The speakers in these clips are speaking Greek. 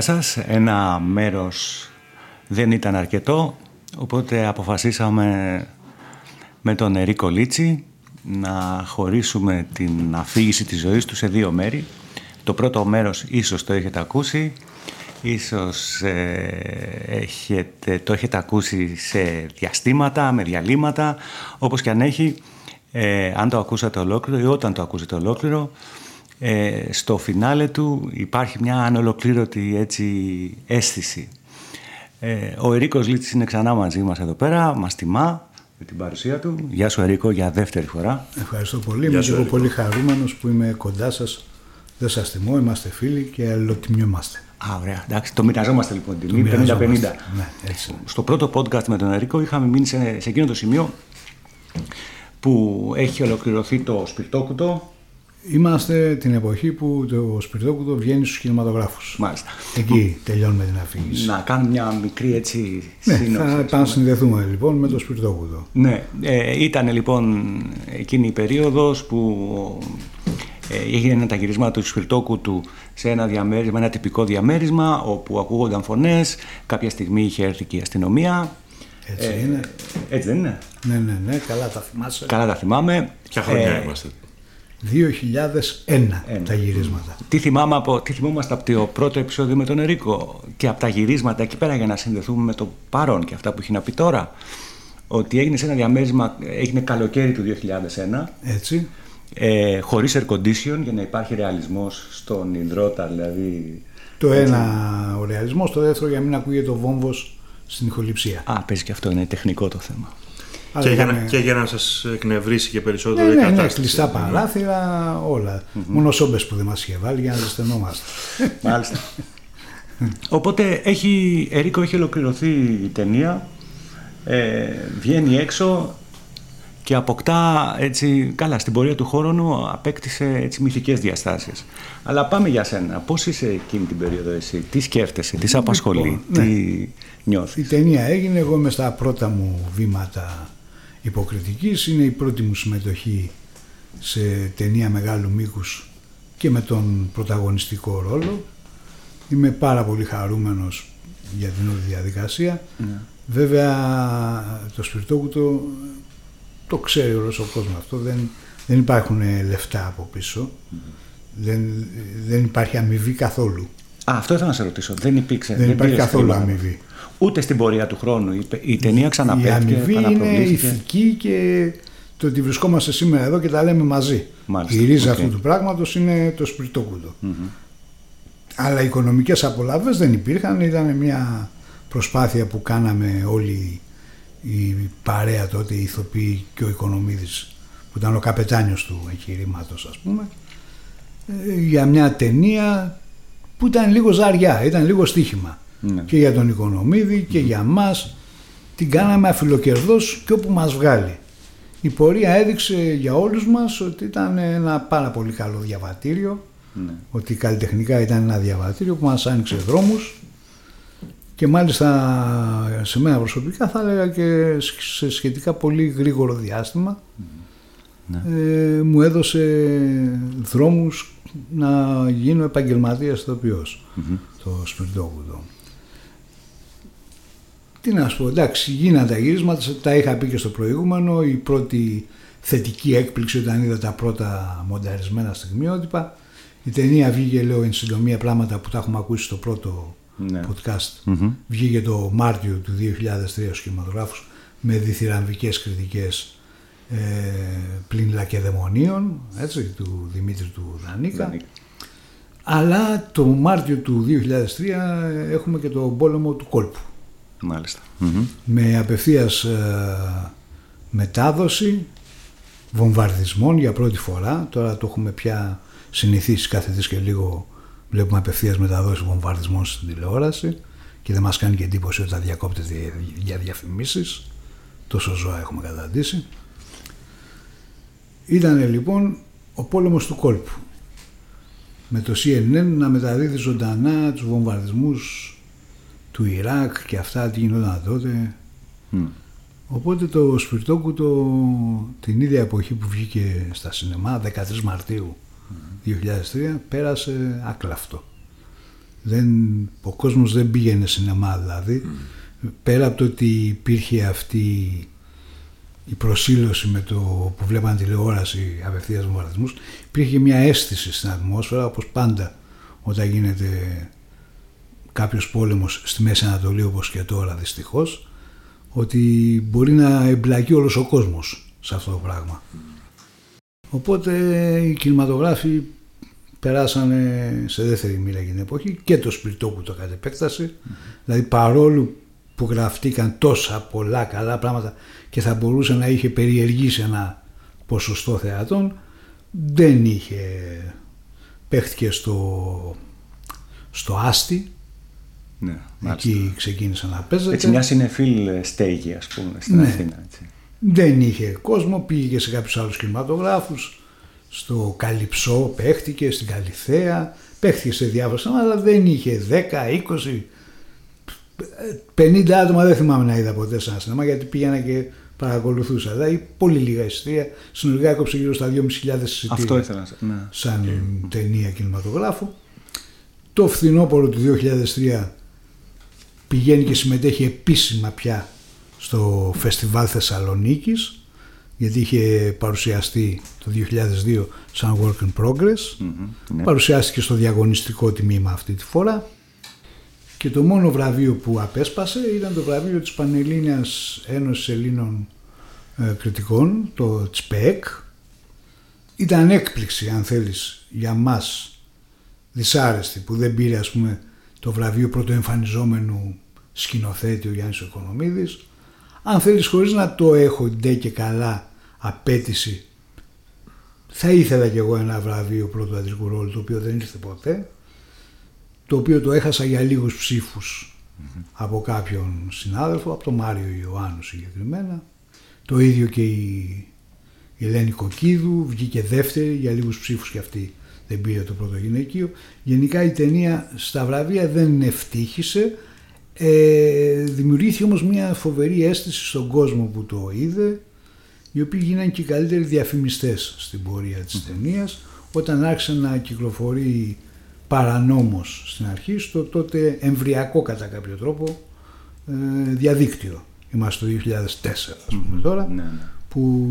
Γεια σας. Ένα μέρος δεν ήταν αρκετό, οπότε αποφασίσαμε με τον Ερίκο Λίτσι να χωρίσουμε την αφήγηση της ζωής του σε δύο μέρη. Το πρώτο μέρος ίσως το έχετε ακούσει, ίσως ε, έχετε, το έχετε ακούσει σε διαστήματα, με διαλύματα, όπως και αν έχει, ε, αν το ακούσατε ολόκληρο ή όταν το ακούσετε ολόκληρο, ε, στο φινάλε του υπάρχει μια ανολοκλήρωτη έτσι αίσθηση. Ε, ο Ερίκος Λίτσης είναι ξανά μαζί μας εδώ πέρα, μας τιμά με την παρουσία του. Γεια σου Ερίκο για δεύτερη φορά. Ευχαριστώ πολύ. Είμαι και εγώ πολύ χαρούμενος που είμαι κοντά σας. Δεν σας τιμώ, είμαστε φίλοι και αλληλοτιμιόμαστε. Α, ωραία. Εντάξει, το μοιραζόμαστε λοιπόν την τιμή 50-50. Ναι, έτσι. Στο πρώτο podcast με τον Ερίκο είχαμε μείνει σε, σε εκείνο το σημείο που έχει ολοκληρωθεί το σπιρτόκουτο Είμαστε την εποχή που το σπιρτόκουτο βγαίνει στους κινηματογράφους. Μάλιστα. Εκεί τελειώνουμε την αφήγηση. Να κάνουμε μια μικρή έτσι ναι, σύνοψη. θα επανασυνδεθούμε λοιπόν με το σπιρτόκουτο. Ναι, ε, ήταν λοιπόν εκείνη η περίοδος που ε, έγινε τα γυρίσματα του σπιρτόκουτου σε ένα διαμέρισμα, ένα τυπικό διαμέρισμα όπου ακούγονταν φωνές, κάποια στιγμή είχε έρθει και η αστυνομία. Έτσι είναι. Έτσι δεν είναι; Ναι, ναι, ναι, καλά τα θυμάσαι. Καλά τα θυμάμαι. Ποια χρονιά είμαστε; 2001 τα γυρίσματα. Τι, θυμάμαι από, τι θυμόμαστε από το πρώτο επεισόδιο με τον Ερίκο και από τα γυρίσματα εκεί πέρα για να συνδεθούμε με το παρόν και αυτά που έχει να πει τώρα. Ότι έγινε σε ένα διαμέρισμα, έγινε καλοκαίρι του 2001. Έτσι. Ε, χωρίς air condition για να υπάρχει ρεαλισμός στον υδρότα δηλαδή. Το ένα ο ρεαλισμός, το δεύτερο για να μην ακούγεται ο βόμβος στην ηχοληψία. Α, παίζει και αυτό, είναι τεχνικό το θέμα. Και για, να, και για να σας εκνευρίσει και περισσότερο ναι, η ναι, ναι, κατάσταση. κλειστά παράθυρα, όλα. Μόνο σόμπες που δεν μας είχε βάλει για να ζεσθενόμαστε. Μάλιστα. Οπότε έχει, Ερίκο έχει ολοκληρωθεί η ταινία, ε, βγαίνει έξω και αποκτά έτσι, καλά στην πορεία του χρόνου απέκτησε έτσι μυθικές διαστάσεις. Αλλά πάμε για σένα. Πώς είσαι εκείνη την περίοδο εσύ, τι σκέφτεσαι, τι σε απασχολεί, Λοιπόν, τι ναι. νιώθεις; Η ταινία έγινε, εγώ είμαι στα πρώτα μου βήματα υποκριτικής. Είναι η πρώτη μου συμμετοχή σε ταινία μεγάλου μήκους και με τον πρωταγωνιστικό ρόλο. Είμαι πάρα πολύ χαρούμενος για την όλη διαδικασία. Ναι. Βέβαια το σπιρτόκουτο το ξέρει όλος ο κόσμος αυτό. Δεν, δεν υπάρχουν λεφτά από πίσω. Δεν, δεν υπάρχει αμοιβή καθόλου. Α, αυτό ήθελα να σε ρωτήσω. Δεν υπήρξε. Δεν, υπάρχει πήρες καθόλου χρήματα. αμοιβή. Ούτε στην πορεία του χρόνου. Η, η ταινία Η ξαναπέφτει. αμοιβή είναι ηθική και το ότι βρισκόμαστε σήμερα εδώ και τα λέμε μαζί. Μάλιστα, Η ρίζα οκ. αυτού του πράγματος είναι το σπιρτόκουτο. Αλλά οικονομικές απολαβές δεν υπήρχαν, ήταν μια προσπάθεια που κάναμε όλοι η παρέα τότε, οι ηθοποιοί και ο Οικονομίδης που ήταν ο καπετάνιος του εγχειρήματος, ας πούμε ε, για μια ταινία που ήταν λίγο ζαριά, ήταν λίγο στοίχημα Ναι. και για τον Οικονομίδη και για μας την κάναμε αφιλοκερδός και όπου μας βγάλει. Η πορεία έδειξε για όλους μας ότι ήταν ένα πάρα πολύ καλό διαβατήριο, Ναι. ότι καλλιτεχνικά ήταν ένα διαβατήριο που μας άνοιξε δρόμους και μάλιστα σε μένα προσωπικά θα έλεγα και σε σχετικά πολύ γρήγορο διάστημα ε, μου έδωσε δρόμους να γίνω επαγγελματίας ηθοποιός, το σπιρτόκουτο. Τι να σου πω, εντάξει, γίνανε τα γυρίσματα, τα είχα πει και στο προηγούμενο. Η πρώτη θετική έκπληξη όταν είδα τα πρώτα μονταρισμένα στιγμιότυπα. Η ταινία βγήκε, λέω, εν συντομία πράγματα που τα έχουμε ακούσει στο πρώτο Ναι. podcast. Βγήκε το Μάρτιο του 2003 στους κινηματογράφους με διθυραμβικές κριτικές ε, πλην λακεδαιμονίων, έτσι, του Δημήτρη του Δανίκα. Δανίκα. Αλλά το Μάρτιο του 2003 έχουμε και το πόλεμο του κόλπου Μάλιστα. Μμμ. με απευθείας ε, μετάδοση βομβαρδισμών για πρώτη φορά. Τώρα το έχουμε πια συνηθίσει κάθε τις και λίγο βλέπουμε απευθείας μεταδόση βομβαρδισμών στην τηλεόραση και δεν μας κάνει και εντύπωση ότι τα διακόπτεται για διαφημίσεις. Τόσο ζώα έχουμε καταντήσει. Ήταν λοιπόν ο πόλεμος του κόλπου με το CNN να μεταδίδει ζωντανά τους βομβαρδισμούς του Ιράκ και αυτά τι γινόταν τότε. Μμ. Οπότε το Σπιρτόκουτο την ίδια εποχή που βγήκε στα σινεμά, 13 Μαρτίου 2003, πέρασε άκλαυτο. Δεν, ο κόσμος δεν πήγαινε σινεμά δηλαδή. Πέρα από το ότι υπήρχε αυτή η προσήλωση με το που βλέπαν τηλεόραση απευθείας βομβαρδισμούς υπήρχε μια αίσθηση στην ατμόσφαιρα όπως πάντα όταν γίνεται κάποιος πόλεμος στη Μέση Ανατολή όπως και τώρα δυστυχώς ότι μπορεί να εμπλακεί όλος ο κόσμος σε αυτό το πράγμα. Οπότε οι κινηματογράφοι περάσανε σε δεύτερη μοίρα για την εποχή και το σπιρτόκουτο κατ' επέκταση. Δηλαδή παρόλο που γραφτήκαν τόσα πολλά καλά πράγματα και θα μπορούσε να είχε περιεργήσει ένα ποσοστό θεατών δεν είχε παίχτηκε στο, στο Άστι ναι, εκεί ξεκίνησε να παίζεται έτσι μια συνεφίλ στέγη ας πούμε στην ναι. Αθήνα έτσι. δεν είχε κόσμο πήγε σε κάποιους άλλους κινηματογράφους στο Καλυψό παίχτηκε στην Καλυθέα παίχτηκε σε διάφορα αλλά δεν είχε 10, 20 50 άτομα δεν θυμάμαι να είδα ποτέ σε ένα σινεμά γιατί πήγαινα και παρακολουθούσα. Δηλαδή πολύ λίγα εισιτήρια. Συνολικά έκοψε γύρω στα 2.500 εισιτήρια. Αυτό ήθελα ναι. Σαν και... ταινία κινηματογράφου. Το φθινόπωρο του 2003 πηγαίνει και συμμετέχει επίσημα πια στο φεστιβάλ Θεσσαλονίκης γιατί είχε παρουσιαστεί το 2002 σαν work in progress. Ναι. Παρουσιάστηκε στο διαγωνιστικό τμήμα αυτή τη φορά και το μόνο βραβείο που απέσπασε ήταν το βραβείο της Πανελλήνιας Ένωσης Ελλήνων ε, Κριτικών, το ΤΣΠΕΚ. Ήταν έκπληξη αν θέλεις για μας δυσάρεστη που δεν πήρε ας πούμε το βραβείο πρωτοεμφανιζόμενου σκηνοθέτη ο Γιάννης Οικονομίδης. Αν θέλεις χωρίς να το έχω ντε και καλά απέτηση θα ήθελα κι εγώ ένα βραβείο πρώτου αντρικού ρόλου το οποίο δεν ήρθε ποτέ το οποίο το έχασα για λίγους από κάποιον συνάδελφο, από τον Μάριο Ιωάννου συγκεκριμένα. Το ίδιο και η, Ελένη Κοκκίδου βγήκε δεύτερη για λίγους ψήφους και αυτή δεν πήρε το πρώτο γυναικείο. Γενικά η ταινία στα βραβεία δεν ευτύχησε, ε, δημιουργήθηκε όμως μια φοβερή αίσθηση στον κόσμο που το είδε, οι οποίοι γίνανε και οι καλύτεροι διαφημιστές στην πορεία της ταινίας, όταν άρχισε να κυκλοφορεί παρανόμος στην αρχή στο τότε εμβριακό κατά κάποιο τρόπο ε, διαδίκτυο. Είμαστε το 2004 ας πούμε τώρα ναι, ναι. που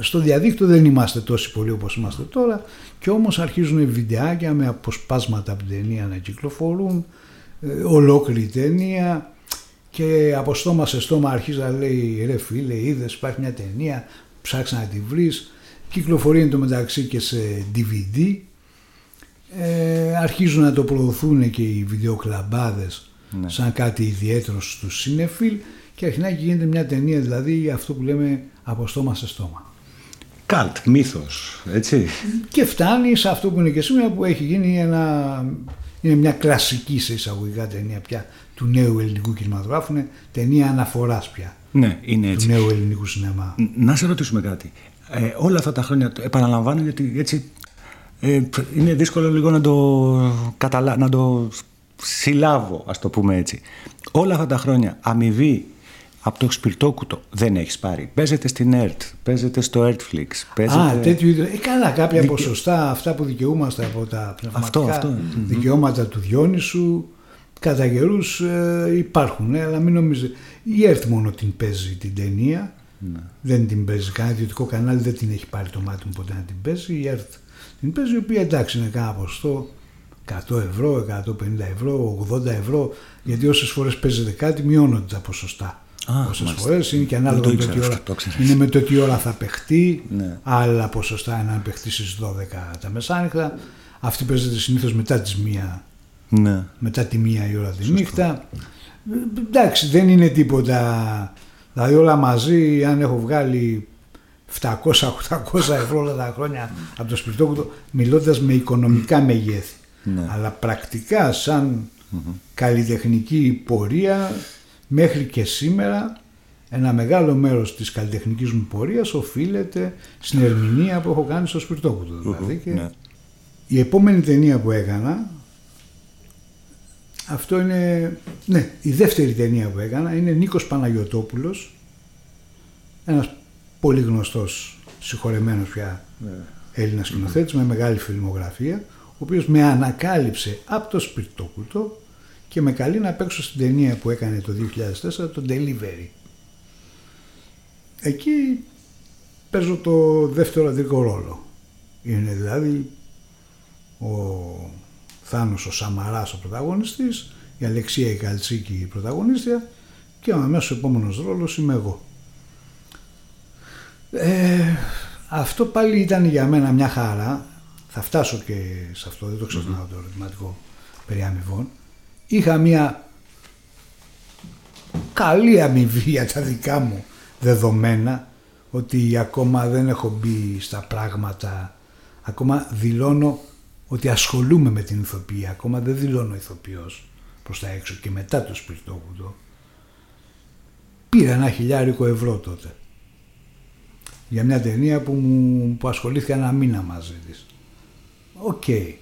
στο διαδίκτυο δεν είμαστε τόσοι πολλοί όπως είμαστε τώρα και όμως αρχίζουν βιντεάκια με αποσπάσματα από την ταινία να κυκλοφορούν ε, ολόκληρη ταινία και από στόμα σε στόμα αρχίζει να λέει ρε φίλε είδες υπάρχει μια ταινία ψάξα να τη βρεις κυκλοφορεί το μεταξύ και σε DVD ε, αρχίζουν να το προωθούν και οι βιντεοκλαμπάδες ναι. σαν κάτι ιδιαίτερο στους συνεφίλ και αρχινά και γίνεται μια ταινία δηλαδή αυτό που λέμε από στόμα σε στόμα. Καλτ, μύθος, έτσι. Και φτάνει σε αυτό που είναι και σήμερα που έχει γίνει ένα, είναι μια κλασική σε εισαγωγικά ταινία πια του νέου ελληνικού κινηματογράφου, είναι ταινία αναφοράς πια. Ναι, είναι έτσι. Του νέου ελληνικού σινεμά. Να σε ρωτήσουμε κάτι. Ε, όλα αυτά τα χρόνια, επαναλαμβάνω γιατί έτσι ε, είναι δύσκολο λίγο να το, καταλα... να το συλλάβω, ας το πούμε έτσι. Όλα αυτά τα χρόνια αμοιβή από το σπιρτόκουτο δεν έχεις πάρει. Παίζεται στην ΕΡΤ, παίζεται στο ERTFlix. Παίζεται... Α, τέτοιου είδους. Ε, καλά, κάποια Δικαι... ποσοστά, αυτά που δικαιούμαστε από τα πνευματικά αυτό, αυτό. δικαιώματα του Διόνυσου, κατά καιρούς ε, υπάρχουν, ε, αλλά μην νομίζετε. Η ΕΡΤ μόνο την παίζει την ταινία. Ναι. Δεν την παίζει κανένα ιδιωτικό κανάλι, δεν την έχει πάρει το μάτι μου ποτέ να την παίζει. Η ΕΡΤ την παίζει η οποία εντάξει είναι κάνα ποσοστό 100 ευρώ, 150 ευρώ, 80 ευρώ γιατί όσες φορές παίζεται κάτι μειώνονται τα ποσοστά. Όσες φορές είναι και ανάλογα με το, τι ώρα, είναι με το τι ώρα θα παιχτεί. Ναι. Άλλα ποσοστά είναι αν παιχτεί στις 12 τα μεσάνυχτα. Αυτή παίζεται συνήθως μετά τις μία, ναι. μετά τη μία η ώρα τη νύχτα. Εντάξει, δεν είναι τίποτα. Δηλαδή όλα μαζί, αν έχω βγάλει 700-800 ευρώ όλα τα χρόνια από το σπιρτόκουτο μιλώντας με οικονομικά μεγέθη. Ναι. Αλλά πρακτικά σαν καλλιτεχνική πορεία μέχρι και σήμερα ένα μεγάλο μέρος της καλλιτεχνικής μου πορείας οφείλεται στην ερμηνεία που έχω κάνει στο σπιρτόκουτο. Δηλαδή και ναι. η επόμενη ταινία που έκανα αυτό είναι, ναι, η δεύτερη ταινία που έκανα είναι Νίκος Παναγιωτόπουλος ένας πολύ γνωστός, συγχωρεμένος πια ναι. Έλληνας σκηνοθέτης με μεγάλη φιλμογραφία, ο οποίος με ανακάλυψε από το σπιρτόκουτο και με καλεί να παίξω στην ταινία που έκανε το 2004, το Delivery. Εκεί παίζω το δεύτερο αντρικό ρόλο. Είναι δηλαδή ο Θάνος ο Σαμαράς ο πρωταγωνιστής, η Αλεξία η Καλτσίκη η πρωταγωνίστρια και ο αμέσως επόμενος ρόλος είμαι εγώ. Ε, αυτό πάλι ήταν για μένα μια χαρά. Θα φτάσω και σε αυτό, δεν το ξεχνάω το ερωτηματικό περί αμοιβών. Είχα μια καλή αμοιβή για τα δικά μου δεδομένα ότι ακόμα δεν έχω μπει στα πράγματα. Ακόμα δηλώνω ότι ασχολούμαι με την ηθοποιία ακόμα δεν δηλώνω ηθοποιός προς τα έξω και μετά το σπιρτόκουτο πήρα ένα χιλιάρικο ευρώ τότε για μια ταινία που, μου, που ασχολήθηκα ένα μήνα μαζί της. OK. Okay.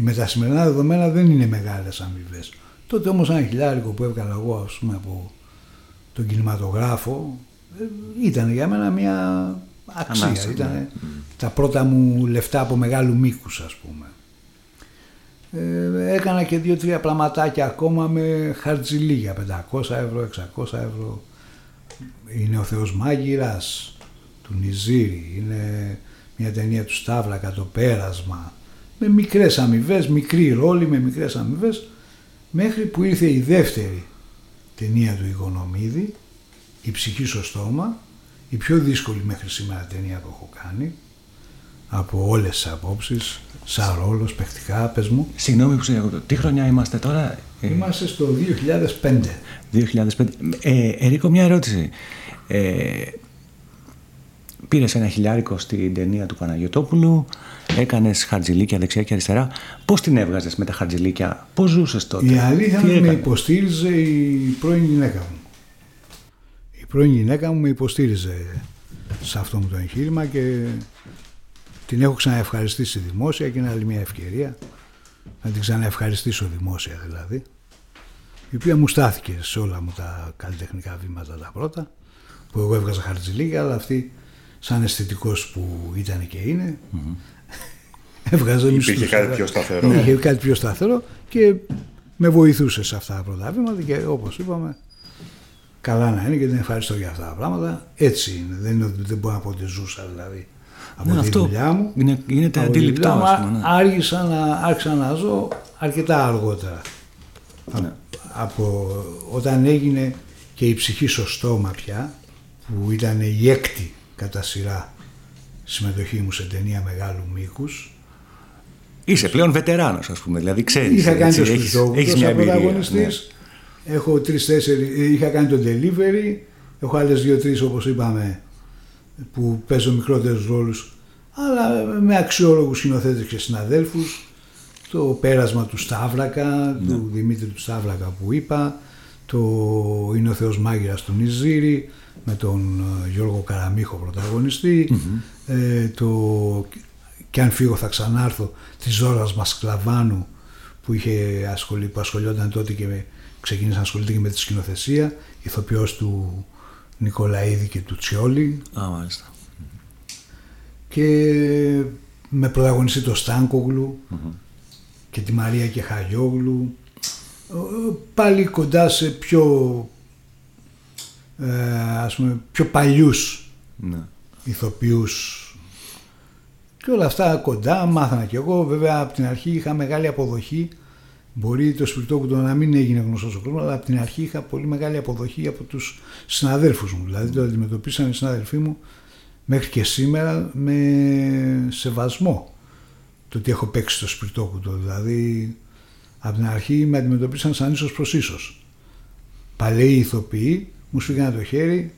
Με τα σημερινά δεδομένα δεν είναι μεγάλες αμοιβές. Τότε όμως ένα χιλιάρικο που έβγαλα εγώ ας πούμε από τον κινηματογράφο ε, ήταν για μένα μια αξία. ήταν ναι. τα πρώτα μου λεφτά από μεγάλου μήκους ας πούμε. Ε, έκανα και δύο-τρία πλαματάκια ακόμα με χαρτζιλίγια, 500 ευρώ, 600 ευρώ. Είναι ο Θεός Μάγειρας, του Νιζήρη, είναι μια ταινία του Σταύλακα, το πέρασμα, με μικρές αμοιβές, μικρή ρόλη με μικρές αμοιβές, μέχρι που ήρθε η δεύτερη ταινία του Οικονομίδη, η ψυχή στο στόμα, η πιο δύσκολη μέχρι σήμερα ταινία που έχω κάνει, από όλες τις απόψεις, σαν ρόλος, παιχτικά, πες μου. Συγγνώμη που σε τι χρονιά είμαστε τώρα; Ε; Είμαστε στο 2005. 2005. Ε, Ερίκο, μια ερώτηση. Ε, Πήρες ένα χιλιάρικο στην ταινία του Παναγιωτόπουλου, έκανες χαρτζηλίκια δεξιά και αριστερά. Πώς την έβγαζες με τα χαρτζηλίκια, πώς ζούσες τότε; Η αλήθεια μου με υποστήριζε η πρώην γυναίκα μου. Η πρώην γυναίκα μου με υποστήριζε σε αυτό μου το εγχείρημα και την έχω ξαναευχαριστήσει δημόσια και είναι άλλη μια ευκαιρία να την ξαναευχαριστήσω δημόσια δηλαδή η οποία μου στάθηκε σε όλα μου τα καλλιτεχνικά βήματα τα πρώτα που εγώ έβγαζα χαρτζηλίκια αλλά αυτή σαν αισθητικός που ήταν και είναι. Mm-hmm. Έβγαζε Υπήρχε κάτι πιο σταθερό. Ναι, είχε κάτι πιο σταθερό και με βοηθούσε σε αυτά τα πρώτα βήματα και όπως είπαμε καλά να είναι και την ευχαριστώ για αυτά τα πράγματα. Έτσι είναι. Δεν, είναι, δεν μπορώ να πω ότι ζούσα δηλαδή από ναι, τη δουλειά μου. Είναι, γίνεται αντιληπτό. Ναι. Άρχισα, να, άρχισα να ζω αρκετά αργότερα. Ναι. Από, όταν έγινε και η ψυχή στο στόμα πια που ήταν η έκτη κατά σειρά συμμετοχή μου σε ταινία μεγάλου μήκους. Είσαι πλέον βετεράνος ας πούμε, δηλαδή ξέρεις. Είχα κάνει το σπιτόκουτο έχεις μια Ναι. Έχω τρεις-τέσσερις, είχα κάνει το delivery, έχω άλλες δύο-τρεις όπως είπαμε που παίζω μικρότερους ρόλους αλλά με αξιόλογους σκηνοθέτες και συναδέλφους το πέρασμα του Σταύλακα, ναι. του Δημήτρη του Σταύλακα που είπα, το είναι ο Θεός Μάγειρας του Νιζήρη, με τον ε, Γιώργο Καραμίχο ε, το «Κι αν φύγω θα ξανάρθω» της Ζώρας Μασκλαβάνου που, είχε ασχολεί, που ασχολιόταν τότε και με, ξεκίνησε να ασχολείται και με τη σκηνοθεσία ηθοποιός του Νικολαίδη και του Τσιόλη. Α, μάλιστα. και με πρωταγωνιστή το στανκογλου και τη Μαρία και Χαγιόγλου ε, πάλι κοντά σε πιο ε, ας πούμε πιο παλιούς ναι. ηθοποιούς. Και όλα αυτά κοντά μάθανα κι εγώ. Βέβαια από την αρχή είχα μεγάλη αποδοχή. Μπορεί το σπιρτόκουτο να μην έγινε γνωστός ο κόσμος, αλλά από την αρχή είχα πολύ μεγάλη αποδοχή από τους συναδέλφους μου. Δηλαδή το αντιμετωπίσαν οι συνάδελφοί μου μέχρι και σήμερα με σεβασμό. Το ότι έχω παίξει το σπιρτόκουτο δηλαδή από την αρχή με αντιμετωπίσαν σαν ίσως προς ίσως. Παλαιοί ηθοποιοί μου σφίγγανε το χέρι,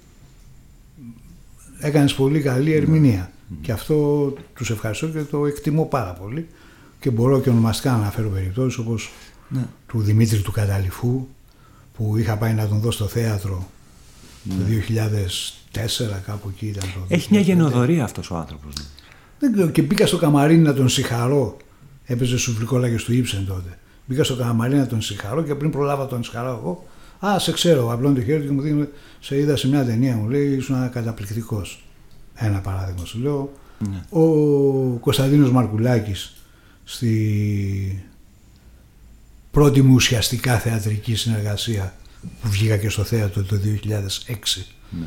έκανες πολύ καλή ερμηνεία. Και αυτό τους ευχαριστώ και το εκτιμώ πάρα πολύ. Και μπορώ και ονομαστικά να αναφέρω περιπτώσεις όπως ναι. του Δημήτρη του Καταληφού που είχα πάει να τον δω στο θέατρο το 2004 κάπου εκεί ήταν το Έχει μια γενοδορία αυτός ο άνθρωπος. Ναι. Δεν ξέρω και μπήκα στο καμαρίνι να τον συγχαρώ. Έπαιζε σουβλικόλαγες του Ήψεν τότε. Μπήκα στο καμαρίνι να τον συγχαρώ και πριν προλάβα τον συγχαρώ εγώ Α, σε ξέρω. Απλώνει το χέρι και μου δίνει. Σε είδα σε μια ταινία, μου λέει, ήσουν καταπληκτικός. Ένα παράδειγμα σου λέω. Ναι. Ο Κωνσταντίνος Μαρκουλάκης στη πρώτη μου ουσιαστικά θεατρική συνεργασία που βγήκα και στο θέατρο το 2006 ναι.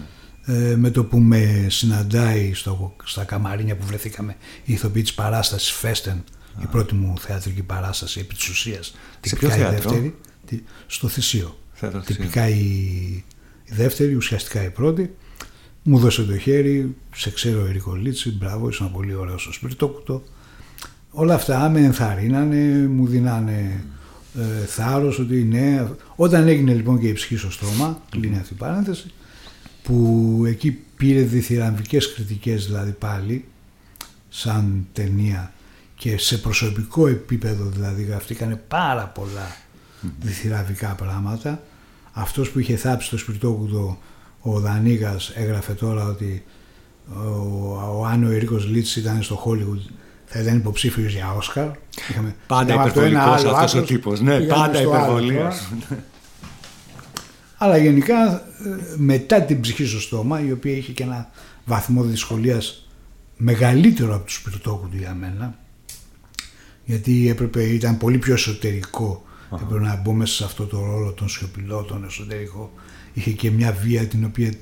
ε, με το που με συναντάει στο, στα καμαρίνια που βρεθήκαμε η ηθοποιή της παράστασης Φέστεν η πρώτη μου θεατρική παράσταση επί της ουσίας σε ποιο θέατρο; δεύτερη, στο Θησίο τυπικά η, η δεύτερη ουσιαστικά η πρώτη μου δώσε το χέρι, σε ξέρω Ερικό Λίτσι, μπράβο, ήσουν πολύ ωραίος στο σπιρτόκουτο. Όλα αυτά με ενθαρρύνανε, μου δίνανε ε, θάρρος ότι ναι. Όταν έγινε λοιπόν και η ψυχή στο στόμα, κλείνει αυτή η παρένθεση, που εκεί πήρε διθυραμβικές κριτικές δηλαδή πάλι, σαν ταινία και σε προσωπικό επίπεδο δηλαδή γραφτήκανε πάρα πολλά διθυραμβικά πράγματα. Αυτός που είχε θάψει το σπιρτόκουτο ο Δανίγας έγραφε τώρα ότι ο, ο, αν ο Ερίκος Λίτς ήταν στο Hollywood θα ήταν υποψήφιος για Όσκαρ. πάντα υπερβολικός αυτός ο τύπος. Ναι, πάντα υπερβολικός. Αλλά γενικά ε, μετά την ψυχή στο στόμα, η οποία είχε και ένα βαθμό δυσκολίας μεγαλύτερο από τους σπιρτόκου του για μένα, γιατί έπρεπε, ήταν πολύ πιο εσωτερικό. Έπρεπε να μπω μέσα σε αυτό το ρόλο τον σιωπηλό, τον εσωτερικό είχε και μια βία την οποία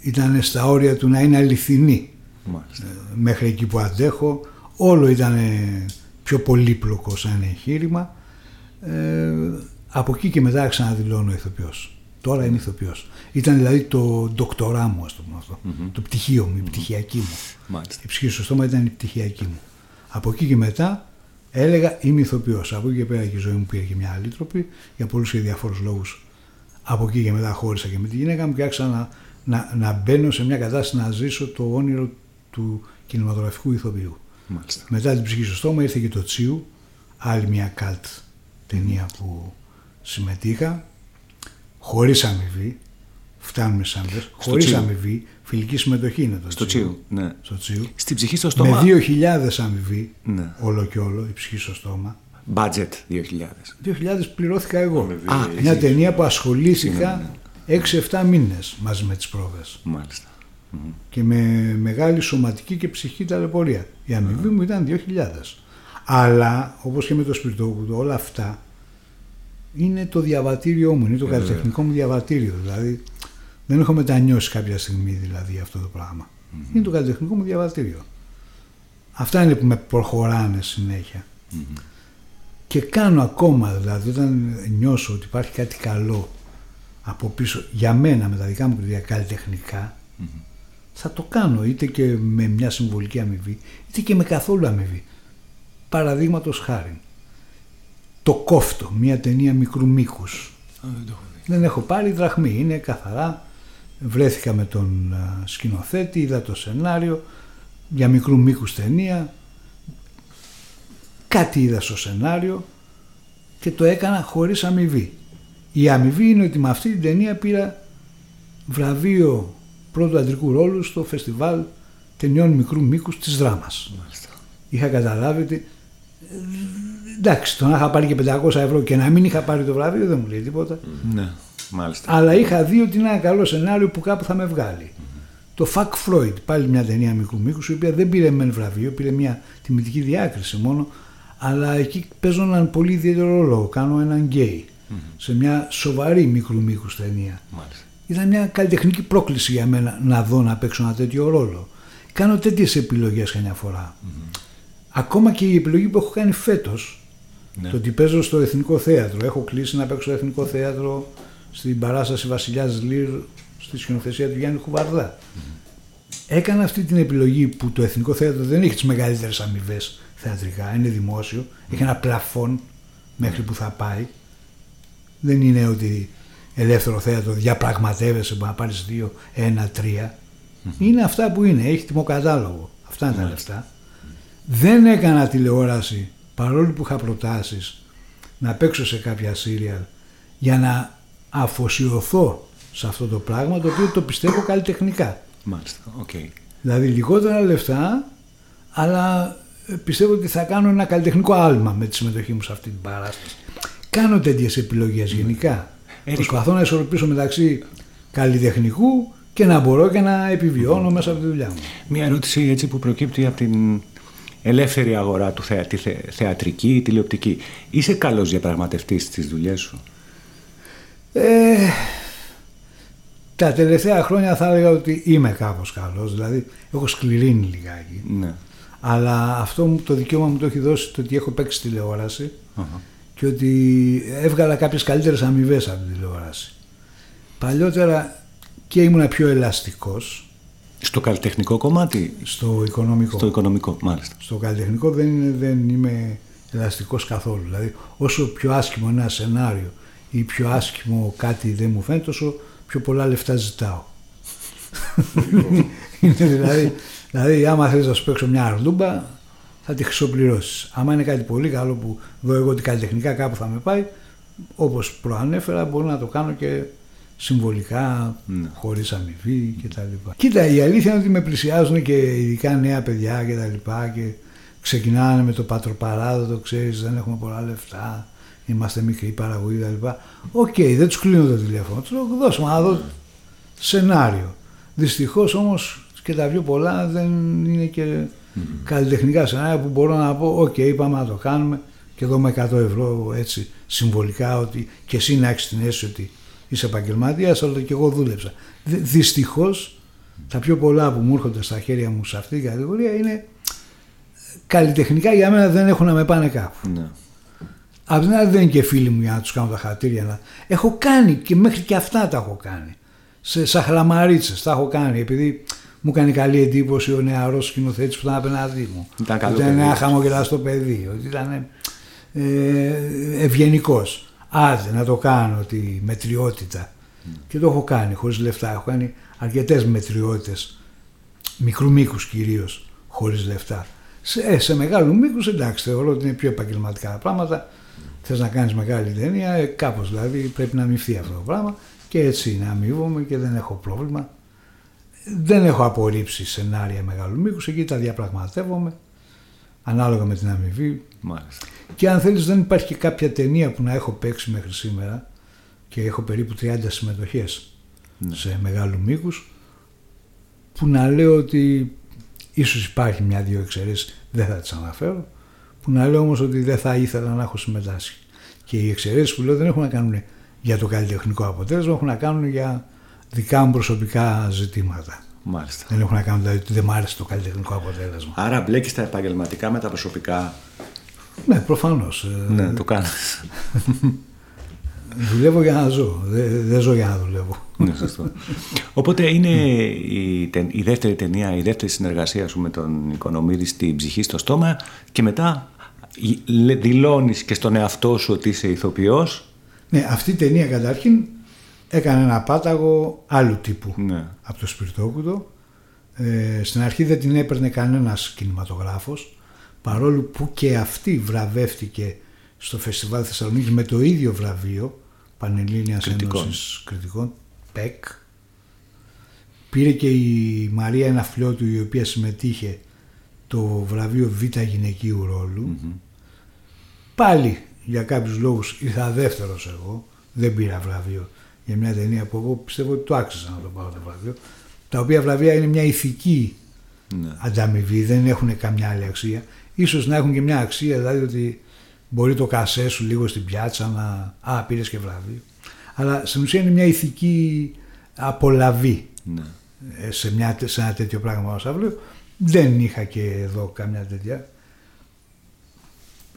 ήταν στα όρια του να είναι αληθινή. Μάλιστα. Ε, μέχρι εκεί που αντέχω όλο ήταν πιο πολύπλοκο σαν εγχείρημα. Ε, από εκεί και μετά ξαναδηλώνω ηθοποιός. Τώρα είναι ηθοποιός. Ήταν δηλαδή το ντοκτορά μου, ας το πούμε αυτό. Το πτυχίο μου, η πτυχιακή μου. Μάλιστα. Η ψυχή στο στόμα ήταν η πτυχιακή μου. Από εκεί και μετά έλεγα είμαι ηθοποιός. Από εκεί και πέρα και η ζωή μου πήρε και μια άλλη τροπή για πολλούς και διαφόρους λόγους από εκεί και μετά χώρισα και με τη γυναίκα μου και άρχισα να, να, να μπαίνω σε μια κατάσταση να ζήσω το όνειρο του κινηματογραφικού ηθοποιού. Μάλιστα. Μετά την ψυχή στο στόμα ήρθε και το Τσίου, άλλη μια καλτ ταινία που συμμετείχα, χωρίς αμοιβή, φτάνουμε σαν χωρίς χωρίς αμοιβή, φιλική συμμετοχή είναι το στο Τσίου. Ναι. Στο Τσίου. Στην ψυχή στο στόμα. Με 2.000 αμοιβή, ναι. όλο και όλο, η ψυχή στο στόμα. Budget 2000. 2000 πληρώθηκα εγώ. Α, μια ταινία που ασχολήθηκα 6-7 μήνες μαζί με τις πρόβες. Μάλιστα. Και με μεγάλη σωματική και ψυχική ταλαιπωρία. Η αμοιβή μου ήταν 2.000. Αλλά, όπως και με το σπιρτόκουτο, όλα αυτά είναι το διαβατήριό μου, είναι το καλλιτεχνικό μου διαβατήριο. Δηλαδή, δεν έχω μετανιώσει κάποια στιγμή δηλαδή αυτό το πραγμα Είναι το καλλιτεχνικό μου διαβατήριο. Αυτά είναι που με προχωράνε συνέχεια. Και κάνω ακόμα δηλαδή όταν νιώσω ότι υπάρχει κάτι καλό από πίσω για μένα με τα δικά μου κριτήρια καλλιτεχνικά θα το κάνω είτε και με μια συμβολική αμοιβή είτε και με καθόλου αμοιβή. Παραδείγματος χάρη το κόφτο μια ταινία μικρού μήκους. δεν έχω πάρει δραχμή. Είναι καθαρά βρέθηκα με τον σκηνοθέτη είδα το σενάριο για μικρού μήκους ταινία κάτι είδα στο σενάριο και το έκανα χωρίς αμοιβή. Η αμοιβή είναι ότι με αυτή την ταινία πήρα βραβείο πρώτου αντρικού ρόλου στο φεστιβάλ ταινιών μικρού μήκους της δράμας. Είχα καταλάβει ότι εντάξει, το να είχα πάρει και 500 ευρώ και να μην είχα πάρει το βραβείο δεν μου λέει τίποτα. Ναι, μάλιστα. Αλλά είχα δει ότι είναι ένα καλό σενάριο που κάπου θα με βγάλει. Το Fuck Floyd, πάλι μια ταινία μικρού μήκους, η οποία δεν πήρε μεν βραβείο, πήρε μια τιμητική διάκριση μόνο, αλλά εκεί παίζω έναν πολύ ιδιαίτερο ρόλο. Κάνω έναν γκέι σε μια σοβαρή μικρού μήκους ταινία. Μάλιστα. Ήταν μια καλλιτεχνική πρόκληση για μένα να δω να παίξω ένα τέτοιο ρόλο. Κάνω τέτοιες επιλογές καμιά φορά. Ακόμα και η επιλογή που έχω κάνει φέτος, ναι. το ότι παίζω στο Εθνικό Θέατρο. Έχω κλείσει να παίξω στο Εθνικό Θέατρο στην παράσταση Βασιλιάς Λίρ στη σκηνοθεσία του Γιάννη Κουβαρδά. Έκανα αυτή την επιλογή που το Εθνικό Θέατρο δεν έχει τις μεγαλύτερες αμοιβές θεατρικά, είναι δημόσιο, έχει ένα πλαφόν μέχρι που θα πάει. Δεν είναι ότι ελεύθερο θέατρο διαπραγματεύεσαι που να πάρεις δύο, ένα, τρία. Είναι αυτά που είναι, έχει τιμοκατάλογο. Αυτά είναι τα λεφτά. Δεν έκανα τηλεόραση παρόλο που είχα προτάσεις να παίξω σε κάποια σύριαλ για να αφοσιωθώ σε αυτό το πράγμα το οποίο το πιστεύω καλλιτεχνικά. Μάλιστα, okay. Δηλαδή λιγότερα λεφτά αλλά πιστεύω ότι θα κάνω ένα καλλιτεχνικό άλμα με τη συμμετοχή μου σε αυτή την παράσταση. Κάνω τέτοιες επιλογές γενικά. Προσπαθώ να ισορροπήσω μεταξύ καλλιτεχνικού και να μπορώ και να επιβιώνω μέσα από τη δουλειά μου. Μία ερώτηση έτσι που προκύπτει από την ελεύθερη αγορά του θεα, τη θε, θεατρική, τηλεοπτική. Είσαι καλός διαπραγματευτής στις δουλειές σου; Ε, τα τελευταία χρόνια θα έλεγα ότι είμαι κάπως καλός, δηλαδή έχω σκληρύνει λιγάκι. Ναι. Αλλά αυτό μου, το δικαίωμα μου το έχει δώσει το ότι έχω παίξει τηλεόραση και ότι έβγαλα κάποιες καλύτερες αμοιβές από την τηλεόραση. Παλιότερα και ήμουν πιο ελαστικός. Στο καλλιτεχνικό κομμάτι; Στο οικονομικό. Στο οικονομικό, μάλιστα. Στο καλλιτεχνικό δεν, δεν είμαι ελαστικός καθόλου. Δηλαδή όσο πιο άσχημο ένα σενάριο ή πιο άσχημο κάτι δεν μου φαίνεται, τόσο πιο πολλά λεφτά ζητάω. είναι δηλαδή, δηλαδή, άμα θέλει να σου παίξω μια αρδούμπα, θα τη χρυσοπληρώσεις. Άμα είναι κάτι πολύ καλό που δω εγώ ότι καλλιτεχνικά κάπου θα με πάει, όπως προανέφερα, μπορώ να το κάνω και συμβολικά, ναι. χωρίς αμοιβή κτλ. Κοίτα, η αλήθεια είναι ότι με πλησιάζουν και ειδικά νέα παιδιά κτλ. Και, και ξεκινάνε με το πατροπαράδοτο, ξέρεις, δεν έχουμε πολλά λεφτά είμαστε μικροί παραγωγοί κτλ. OK, okay, δεν τους κλείνω το τηλέφωνο. Τους λέω δώσε μου να δω σενάριο. Δυστυχώς όμως και τα πιο πολλά δεν είναι και mm. καλλιτεχνικά σενάρια που μπορώ να πω: OK, okay, είπαμε να το κάνουμε και δω με 100 ευρώ έτσι συμβολικά ότι και εσύ να έχεις την αίσθηση ότι είσαι επαγγελματίας, αλλά και εγώ δούλεψα. Δυστυχώς τα πιο πολλά που μου έρχονται στα χέρια μου σε αυτή την κατηγορία είναι καλλιτεχνικά για μένα δεν έχουν να με πάνε κάπου. Ναι. Απ' την άλλη δεν είναι και φίλοι μου για να του κάνω τα χατήρια. Αλλά έχω κάνει και μέχρι και αυτά τα έχω κάνει. Σε σαχλαμαρίτσε τα έχω κάνει επειδή μου κάνει καλή εντύπωση ο νεαρός σκηνοθέτης που ήταν απέναντί μου. Ήταν καλό Ήταν ένα χαμογελαστό παιδί. Ότι ήταν ε, ευγενικός. Άντε να το κάνω τη μετριότητα. Mm. Και το έχω κάνει χωρίς λεφτά. Έχω κάνει αρκετές μετριότητες. Μικρού μήκους κυρίως χωρίς λεφτά. Σε, ε, σε μεγάλου μήκους εντάξει, θεωρώ ότι είναι πιο επαγγελματικά τα πράγματα θες να κάνεις μεγάλη ταινία, ε, κάπως δηλαδή πρέπει να αμοιβθεί αυτό το πράγμα και έτσι να αμοιβούμε και δεν έχω πρόβλημα. Δεν έχω απορρίψει σενάρια μεγάλου μήκους, εκεί τα διαπραγματεύομαι ανάλογα με την αμοιβή. Μάλιστα. Και αν θέλεις δεν υπάρχει και κάποια ταινία που να έχω παίξει μέχρι σήμερα και έχω περίπου 30 συμμετοχές ναι. σε μεγάλου μήκους που να λέω ότι ίσως υπάρχει μια-δύο εξαιρέσεις, δεν θα τις αναφέρω που να λέω όμως ότι δεν θα ήθελα να έχω συμμετάσχει. Και οι εξαιρέσεις που λέω δεν έχουν να κάνουν για το καλλιτεχνικό αποτέλεσμα, έχουν να κάνουν για δικά μου προσωπικά ζητήματα. Μάλιστα. Δεν έχουν να κάνουν δηλαδή ότι δεν μ' άρεσε το καλλιτεχνικό αποτέλεσμα. Άρα μπλέκεις τα επαγγελματικά με τα προσωπικά. Ναι, προφανώς. Ναι, το κάνει. Δουλεύω για να ζω. Δεν, δεν ζω για να δουλεύω. Ναι, σωστό. Οπότε είναι η, η δεύτερη ταινία, η δεύτερη συνεργασία σου με τον Οικονομίδη στην ψυχή στο στόμα και μετά δηλώνεις και στον εαυτό σου ότι είσαι ηθοποιός. Ναι, αυτή η ταινία καταρχήν έκανε ένα πάταγο άλλου τύπου ναι. από το Σπιρτόκουτο. Ε, στην αρχή δεν την έπαιρνε κανένας κινηματογράφος παρόλο που και αυτή βραβεύτηκε στο Φεστιβάλ Θεσσαλονίκη με το ίδιο βραβείο Πανελλήνιας Ένωσης Κριτικών ΠΕΚ πήρε και η Μαρία Εναφλιώτου η οποία συμμετείχε το βραβείο Β γυναικείου Πάλι για κάποιους λόγους ήρθα δεύτερος εγώ, δεν πήρα βραβείο για μια ταινία που εγώ πιστεύω ότι το άξιζα να το πάρω το βραβείο. Τα οποία βραβεία είναι μια ηθική ναι. ανταμοιβή, δεν έχουν καμιά άλλη αξία. Ίσως να έχουν και μια αξία, δηλαδή ότι μπορεί το κασέ σου λίγο στην πιάτσα να... Α, πήρες και βραβείο. Αλλά στην ουσία είναι μια ηθική απολαβή ναι. Ε, σε, μια, σε ένα τέτοιο πράγμα ως αύριο. Δεν είχα και εδώ καμιά τέτοια.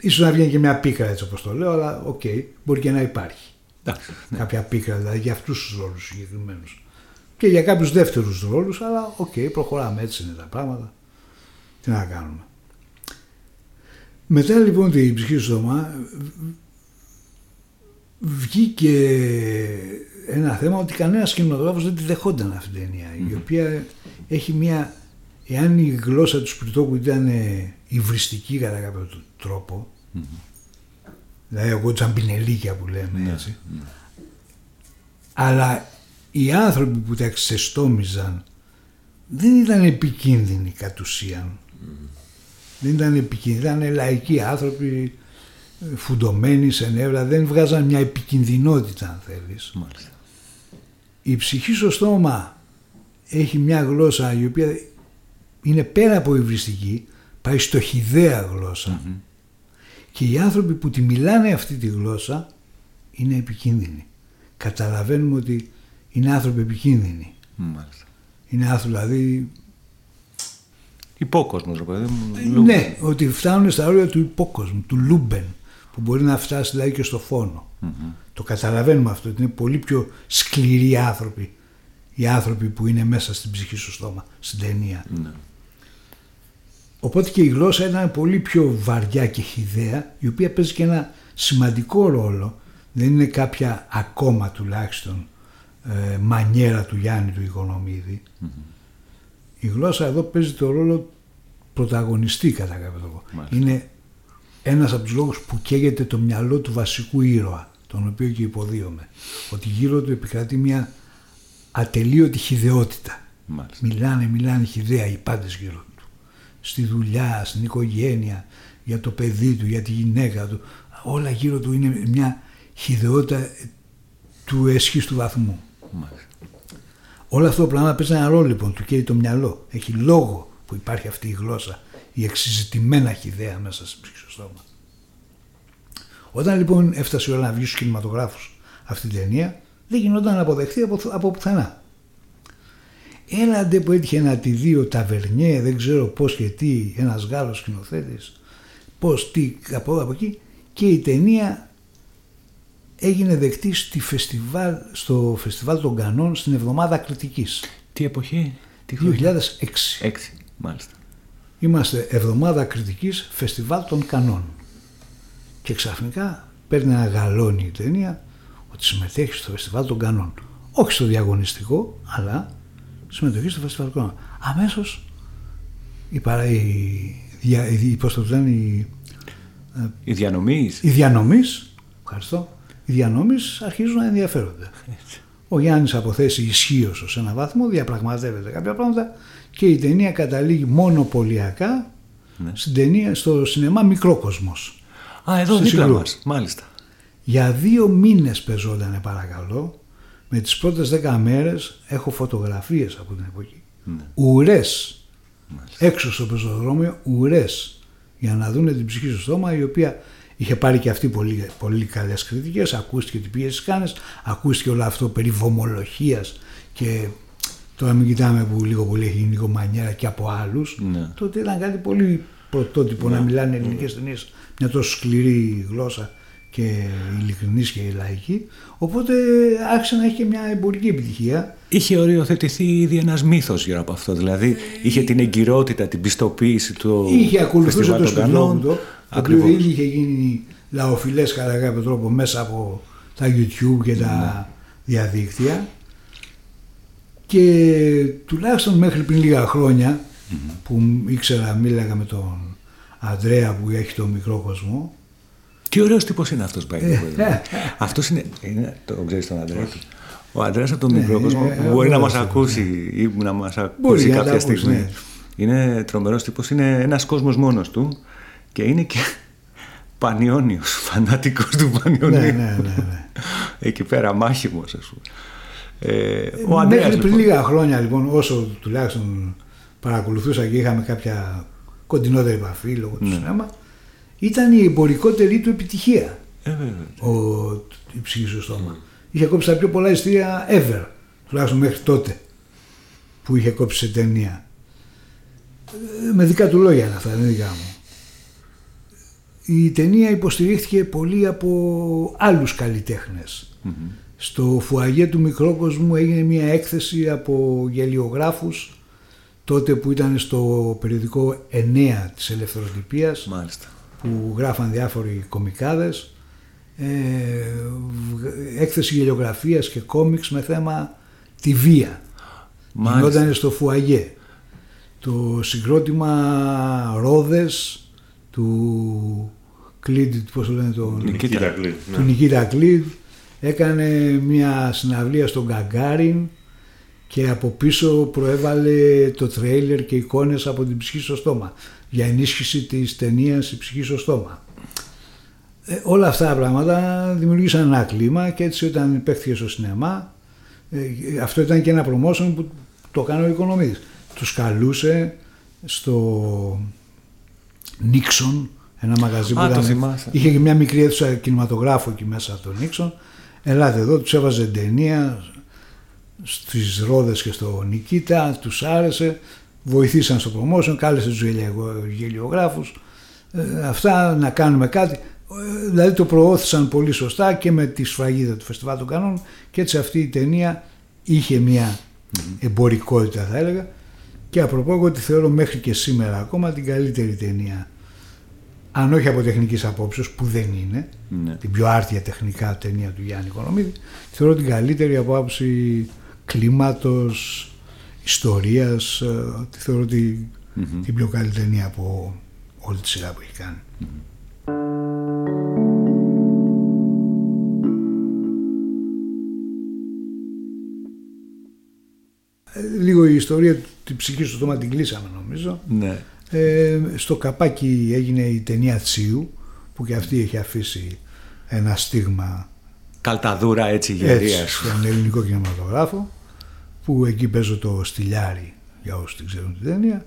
Ίσως να βγαίνει και μια πίκρα έτσι όπως το λέω, αλλά OK, okay, μπορεί και να υπάρχει. Ναι. Κάποια πίκρα δηλαδή για αυτούς τους ρόλους συγκεκριμένους. Και για κάποιους δεύτερους ρόλους, αλλά OK, okay, προχωράμε, έτσι είναι τα πράγματα. Τι να κάνουμε. Μετά λοιπόν την ψυχή του Θωμά βγήκε ένα θέμα ότι κανένας κινηματογράφος δεν τη δεχόταν αυτή την ταινία, η οποία έχει μια εάν η γλώσσα του Σπιρτόκουτου ήταν υβριστική κατά κάποιο τρόπο, mm-hmm. δηλαδή εγώ τσαμπινελίκια που λέμε ναι, έτσι, ναι. αλλά οι άνθρωποι που τα ξεστόμιζαν δεν ήταν επικίνδυνοι κατ' ουσίαν. Mm-hmm. Δεν ήταν επικίνδυνοι, ήταν λαϊκοί άνθρωποι φουντωμένοι σε νεύρα, δεν βγάζαν μια επικινδυνότητα αν θέλεις. Μάλιστα. Η ψυχή στο στόμα έχει μια γλώσσα η οποία είναι πέρα από υβριστική, πάει στο χιδαία και οι άνθρωποι που τη μιλάνε αυτή τη γλώσσα είναι επικίνδυνοι. Καταλαβαίνουμε ότι είναι άνθρωποι επικίνδυνοι. Μάλιστα. Είναι άνθρωποι δηλαδή Υπόκοσμος, ρε παιδί μου. Ναι, ότι φτάνουν στα όρια του υπόκοσμου, του Λούμπεν, που μπορεί να φτάσει δηλαδή και στο φόνο. Το καταλαβαίνουμε αυτό, ότι είναι πολύ πιο σκληροί άνθρωποι οι άνθρωποι που είναι μέσα στην ψυχή στο στόμα, στην ταινία. Ναι. Οπότε και η γλώσσα ήταν πολύ πιο βαριά και χιδαία, η οποία παίζει και ένα σημαντικό ρόλο. Δεν είναι κάποια ακόμα τουλάχιστον ε, μανιέρα του Γιάννη του οικονομιδη Η γλώσσα εδώ παίζει το ρόλο πρωταγωνιστή κατά κάποιο τρόπο. Είναι ένας από τους λόγους που καίγεται το μυαλό του βασικού ήρωα, τον οποίο και υποδίωμε. Ότι γύρω του επικρατεί μια ατελείωτη χιδεότητα. Μάλιστα. Μιλάνε, μιλάνε χιδέα οι πάντες γύρω του. Στη δουλειά, στην οικογένεια, για το παιδί του, για τη γυναίκα του. Όλα γύρω του είναι μια χιδεότητα του εσχής του βαθμού. Μάλιστα. Όλο αυτό το πράγμα παίζει ένα ρόλο λοιπόν, του καίει το μυαλό. Έχει λόγο που υπάρχει αυτή η γλώσσα, η εξυζητημένα χιδέα μέσα στην ψυχή στο στόμα. Όταν λοιπόν έφτασε η ώρα να βγει στους κινηματογράφους αυτή η ταινία, δεν γινόταν να αποδεχθεί από, από πουθενά. Έλαντε που έτυχε να τη δει ο Ταβερνιέ, δεν ξέρω πώς και τι, ένας Γάλλος σκηνοθέτης, πώς, τι, από εδώ από εκεί και η ταινία έγινε δεκτή στη φεστιβάλ, στο φεστιβάλ των Κανών στην εβδομάδα κριτικής. Τι εποχή; Τι 2006. 6, μάλιστα. Είμαστε εβδομάδα κριτικής φεστιβάλ των Κανών. Και ξαφνικά παίρνει ένα γαλόνι η ταινία ότι συμμετέχει στο φεστιβάλ των Κανών. Όχι στο διαγωνιστικό, αλλά συμμετοχή στο φεστιβάλ των Κανών. Αμέσως η, παρά, η, η, πώς το λένε, η, οι διανομής. Οι διανομής, ευχαριστώ, οι διανομής αρχίζουν να ενδιαφέρονται. Έτσι. Ο Γιάννης αποθέσει ισχύω σε ένα βαθμό, διαπραγματεύεται κάποια πράγματα και η ταινία καταλήγει μονοπωλιακά Ναι. στην ταινία, στο σινεμά Μικρόκοσμος. Α, εδώ Στη δίπλα Συγκρού. μας, μάλιστα. Για δύο μήνες πεζόταν παρακαλώ. Με τις πρώτες δέκα μέρες έχω φωτογραφίες από την εποχή. Ναι. Ουρές. Έξω στο πεζοδρόμιο ουρές. Για να δούνε την ψυχή στο στόμα η οποία είχε πάρει και αυτή πολύ, πολύ καλές κριτικές. Ακούστηκε τι πίεση κάνες. Ακούστηκε όλο αυτό περί βομολογίας και τώρα μην κοιτάμε που λίγο πολύ έχει γίνει λίγο μανιέρα και από άλλους. Ναι. Τότε ήταν κάτι πολύ πρωτότυπο να μιλάνε ελληνικές ταινίες μια τόσο σκληρή γλώσσα και ειλικρινής και λαϊκή. Οπότε άρχισε να έχει και μια εμπορική επιτυχία. Είχε οριοθετηθεί ήδη ένας μύθος γύρω από αυτό. Δηλαδή είχε την εγκυρότητα, την πιστοποίηση του. Είχε ακολουθούσε φεστιβάλ το των Κανών. σπιτόκουτο, το οποίο Ακριβώς. ήδη είχε γίνει λαοφιλές κατά κάποιο τρόπο μέσα από τα YouTube και τα διαδίκτυα και τουλάχιστον μέχρι πριν λίγα χρόνια που ήξερα, μίλαγα με τον Αντρέα που έχει το μικρό κόσμο Τι ωραίος τύπος είναι αυτός, by the Ε, way. Αυτός είναι. είναι το ξέρεις τον Αντρέα; Του. Ο Αντρέας από τον Ναι, μικρό κόσμο ε, ε, μπορεί να ωραίος μας τύπος, ακούσει ή να μας Μπορεί ακούσει να τα κάποια ακούσει, στιγμή. ναι. Είναι τρομερός τύπος. Είναι ένας κόσμος μόνος του και είναι και πανιόνιος, φανατικός του πανιονίου. ναι, ναι, ναι, ναι. Εκεί πέρα μάχημος, ας πούμε. Ε, ο Αντρέας, Μέχρι πριν λοιπόν, λίγα χρόνια λοιπόν όσο τουλάχιστον παρακολουθούσα και είχαμε κάποια κοντινότερη επαφή λόγω του Ναι. σινέμα ήταν η εμπορικότερη του επιτυχία ε, βέβαια. ο, η ψυχή στο στόμα. Είχε κόψει τα πιο πολλά ειστήρια ever, τουλάχιστον μέχρι τότε που είχε κόψει σε ταινία. Ε, Με δικά του λόγια είναι αυτά, δεν είναι δικά μου. Η ταινία υποστηρίχθηκε πολύ από άλλους καλλιτέχνες. Στο φουαγέ του Μικρόκοσμου έγινε μια έκθεση από γελιογράφους τότε που ήταν στο περιοδικό 9 της Ελευθεροτυπίας Μάλιστα. Που γράφαν διάφοροι κομικάδες ε, βγ- έκθεση γελιογραφίας και κόμιξ με θέμα τη βία. Μάλιστα. Γινόταν στο Φουαγέ. Το συγκρότημα Ρόδες του Κλίντ, πώς το λένε τον, Νικήτα Κλίν. του Νικήτα Κλίντ έκανε μια συναυλία στον Γκαγκάριν και από πίσω προέβαλε το τρέιλερ και εικόνες από την ψυχή στο στόμα για ενίσχυση της ταινίας η ψυχή στο στόμα. Ε, όλα αυτά τα πράγματα δημιουργήσαν ένα κλίμα και έτσι όταν παίχθηκε στο σινεμά ε, αυτό ήταν και ένα promotion που το έκανε ο Οικονομίδης. Τους καλούσε στο Νίξον, ένα μαγαζί που Α, το ήταν, θυμάσαι. είχε και μια μικρή αίθουσα κινηματογράφου εκεί μέσα από τον Νίξον. Ελάτε εδώ, τους έβαζε ταινία στις Ρόδες και στο Νικήτα, τους άρεσε, βοηθήσαν στο promotion, κάλεσε τους γελιο- γελιογράφους, ε, αυτά να κάνουμε κάτι. Ε, Δηλαδή το προώθησαν πολύ σωστά και με τη σφραγίδα του Φεστιβάλ των Κανόνων και έτσι αυτή η ταινία είχε μια εμπορικότητα θα έλεγα και απροπό εγώ τη θεωρώ μέχρι και σήμερα ακόμα την καλύτερη ταινία αν όχι από τεχνικής απόψεως που δεν είναι Ναι. την πιο άρτια τεχνικά ταινία του Γιάννη Οικονομίδη τη θεωρώ την καλύτερη από άποψη κλίματος, ιστορίας ε, τη θεωρώ τη- Μμμ. την πιο καλή ταινία από όλη τη σειρά που έχει κάνει. Ε, Λίγο η ιστορία του- τη ψυχή στο στόμα την κλείσαμε νομίζω. Ναι. Ε, στο καπάκι έγινε η ταινία Τσίου που και αυτή έχει αφήσει ένα στίγμα Καλταδούρα έτσι έτσι γερίας. στον ελληνικό κινηματογράφο που εκεί παίζω το στυλιάρι για όσους την ξέρουν την ταινία.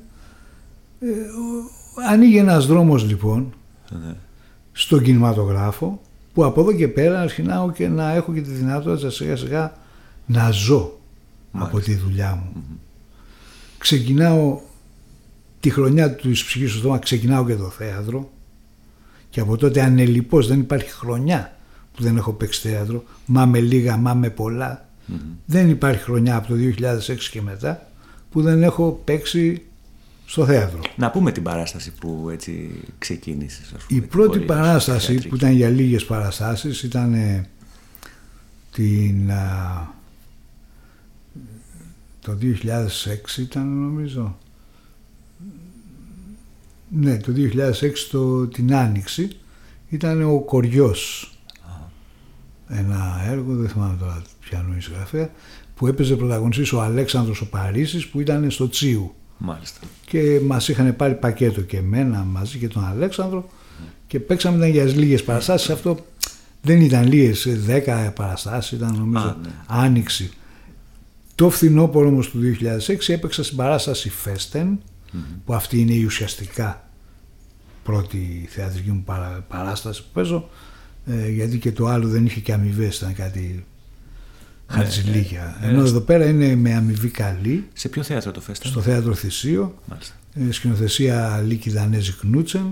Ε, ο- ανοίγει ένας δρόμος λοιπόν Ναι. στον κινηματογράφο που από εδώ και πέρα αρχινάω και να έχω και τη δυνατότητα σιγά σιγά να ζω από τη δουλειά μου. Ξεκινάω τη χρονιά του ψυχής στο στόμα, ξεκινάω και το θέατρο και από τότε ανελιπώς δεν υπάρχει χρονιά που δεν έχω παίξει θέατρο, μα με λίγα, μα με πολλά. Δεν υπάρχει χρονιά από το 2006 και μετά που δεν έχω παίξει στο θέατρο. Να πούμε την παράσταση που έτσι ξεκίνησες. ας πούμε, Η την πρώτη πορεία σου παράσταση θεατρική. που ήταν για λίγες παραστάσεις ήταν ε, την, α, το 2006 ήταν νομίζω. Ναι, το 2006 το, την Άνοιξη ήταν ο Κοριός. Ένα έργο, δεν θυμάμαι τώρα ποιανού η συγγραφέα, που έπαιζε πρωταγωνιστής ο Αλέξανδρος ο Παρίσης που ήταν στο Τσίου Μάλιστα. και μας είχαν πάρει πακέτο και εμένα μαζί και τον Αλέξανδρο και παίξαμε ήταν για λίγες παραστάσεις αυτό δεν ήταν λίγες, 10 παραστάσεις ήταν νομίζω Α, ναι. άνοιξη το φθινόπωρο όμως του 2006 έπαιξα στην παράσταση Φέστεν που αυτή είναι η ουσιαστικά πρώτη θεατρική μου παρα- παράσταση που παίζω ε, γιατί και το άλλο δεν είχε και αμοιβές, ήταν κάτι χαρτζηλίκια. ναι. Ενώ εδώ πέρα είναι με αμοιβή καλή Σε ποιο θέατρο το φέστα. στο θέατρο Θησίο Μάλιστα. ε, σκηνοθεσία Λίκη Δανέζη Κνούτσεν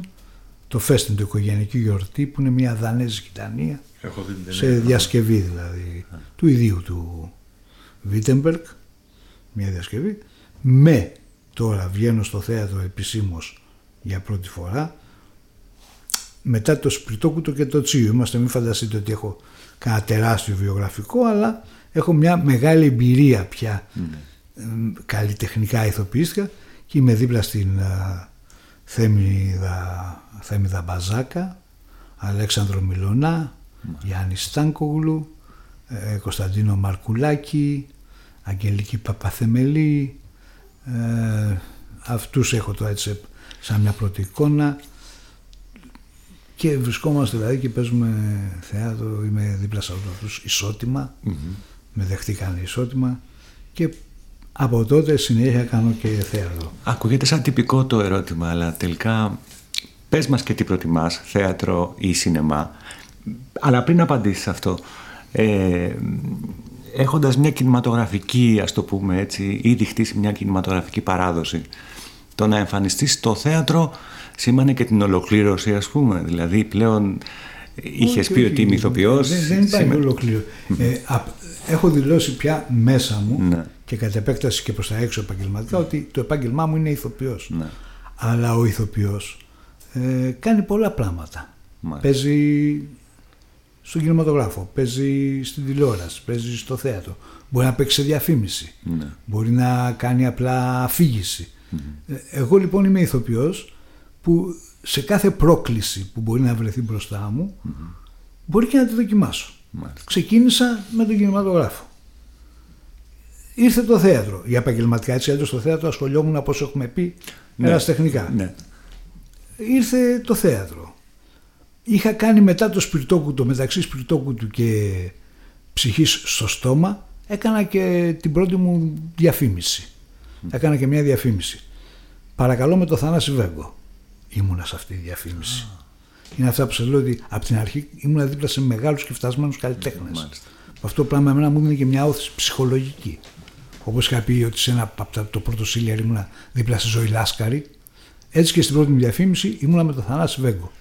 το Φέστιν το οικογενειακή γιορτή που είναι μια δανέζικη ταινία Έχω δει την ταινία. σε διασκευή δηλαδή του ιδίου του Βίτεμπεργκ μια διασκευή με τώρα βγαίνω στο θέατρο επισήμως για πρώτη φορά μετά το Σπιτόκουτο και το Τσίου είμαστε μην φανταστείτε ότι έχω κανένα τεράστιο βιογραφικό αλλά έχω μια μεγάλη εμπειρία πια. Εμ, καλλιτεχνικά ηθοποιήθηκα και είμαι δίπλα στην α, Θέμηδα, Θέμηδα Μπαζάκα Αλέξανδρο Μιλωνά Γιάννης Στάνκογλου ε, Κωνσταντίνο Μαρκουλάκη Αγγελική Παπαθεμελή ε, αυτούς έχω το έτσι σαν μια πρώτη εικόνα. Και βρισκόμαστε δηλαδή και παίζουμε θέατρο είμαι δίπλα σε αυτούς ισότιμα με δεχτήκαν ισότιμα και από τότε συνέχεια κάνω και θέατρο Ακούγεται σαν τυπικό το ερώτημα, αλλά τελικά πες μας και τι προτιμάς, θέατρο ή σινεμά. Αλλά πριν απαντήσεις αυτό, ε, έχοντας μια κινηματογραφική, ας το πούμε έτσι, ήδη χτίσει μια κινηματογραφική παράδοση, το να εμφανιστείς στο θέατρο σήμανε και την ολοκλήρωση, ας πούμε. Δηλαδή πλέον είχες Όχι, πει όχι, ότι είμαι ηθοποιός. Δεν, δεν υπάρχει σήμερα- ολοκλήρωση. Ε, απ- έχω δηλώσει πια μέσα μου Ναι. και κατ' επέκταση και προς τα έξω επαγγελματικά ότι το επάγγελμά μου είναι ηθοποιός. Ναι. Αλλά ο ηθοποιός ε, κάνει πολλά πράγματα. Μάλιστα. Παίζει στον κινηματογράφο, παίζει στην τηλεόραση, παίζει στο θέατρο. Μπορεί να παίξει σε διαφήμιση. Ναι. Μπορεί να κάνει απλά αφήγηση. Ε, Εγώ λοιπόν είμαι ηθοποιός που σε κάθε πρόκληση που μπορεί να βρεθεί μπροστά μου μπορεί και να τη δοκιμάσω. Μάλιστα. Ξεκίνησα με τον κινηματογράφο. Ήρθε το θέατρο. Για επαγγελματικά έτσι, αλλιώς στο θέατρο ασχολιόμουν όπως έχουμε πει Ναι. ερασιτεχνικά. Ναι. Ήρθε το θέατρο. Είχα κάνει μετά το σπιρτόκουτο, μεταξύ σπιρτόκουτου και ψυχής στο στόμα, έκανα και την πρώτη μου διαφήμιση. Έκανα και μια διαφήμιση. Παρακαλώ με το Θανάση Βέγκο. ήμουνα σε αυτή τη διαφήμιση. Είναι αυτά που σας λέω ότι από την αρχή ήμουνα δίπλα σε μεγάλους και φτασμένους καλλιτέχνες. Αυτό το πράγμα εμένα μου δίνει και μια όθηση ψυχολογική. Όπως είχα πει ότι σε ένα από το πρώτο σύλλια ήμουνα δίπλα στη Ζωή Λάσκαρη, έτσι και στην πρώτη μου διαφήμιση ήμουνα με τον Θανάση Βέγκο.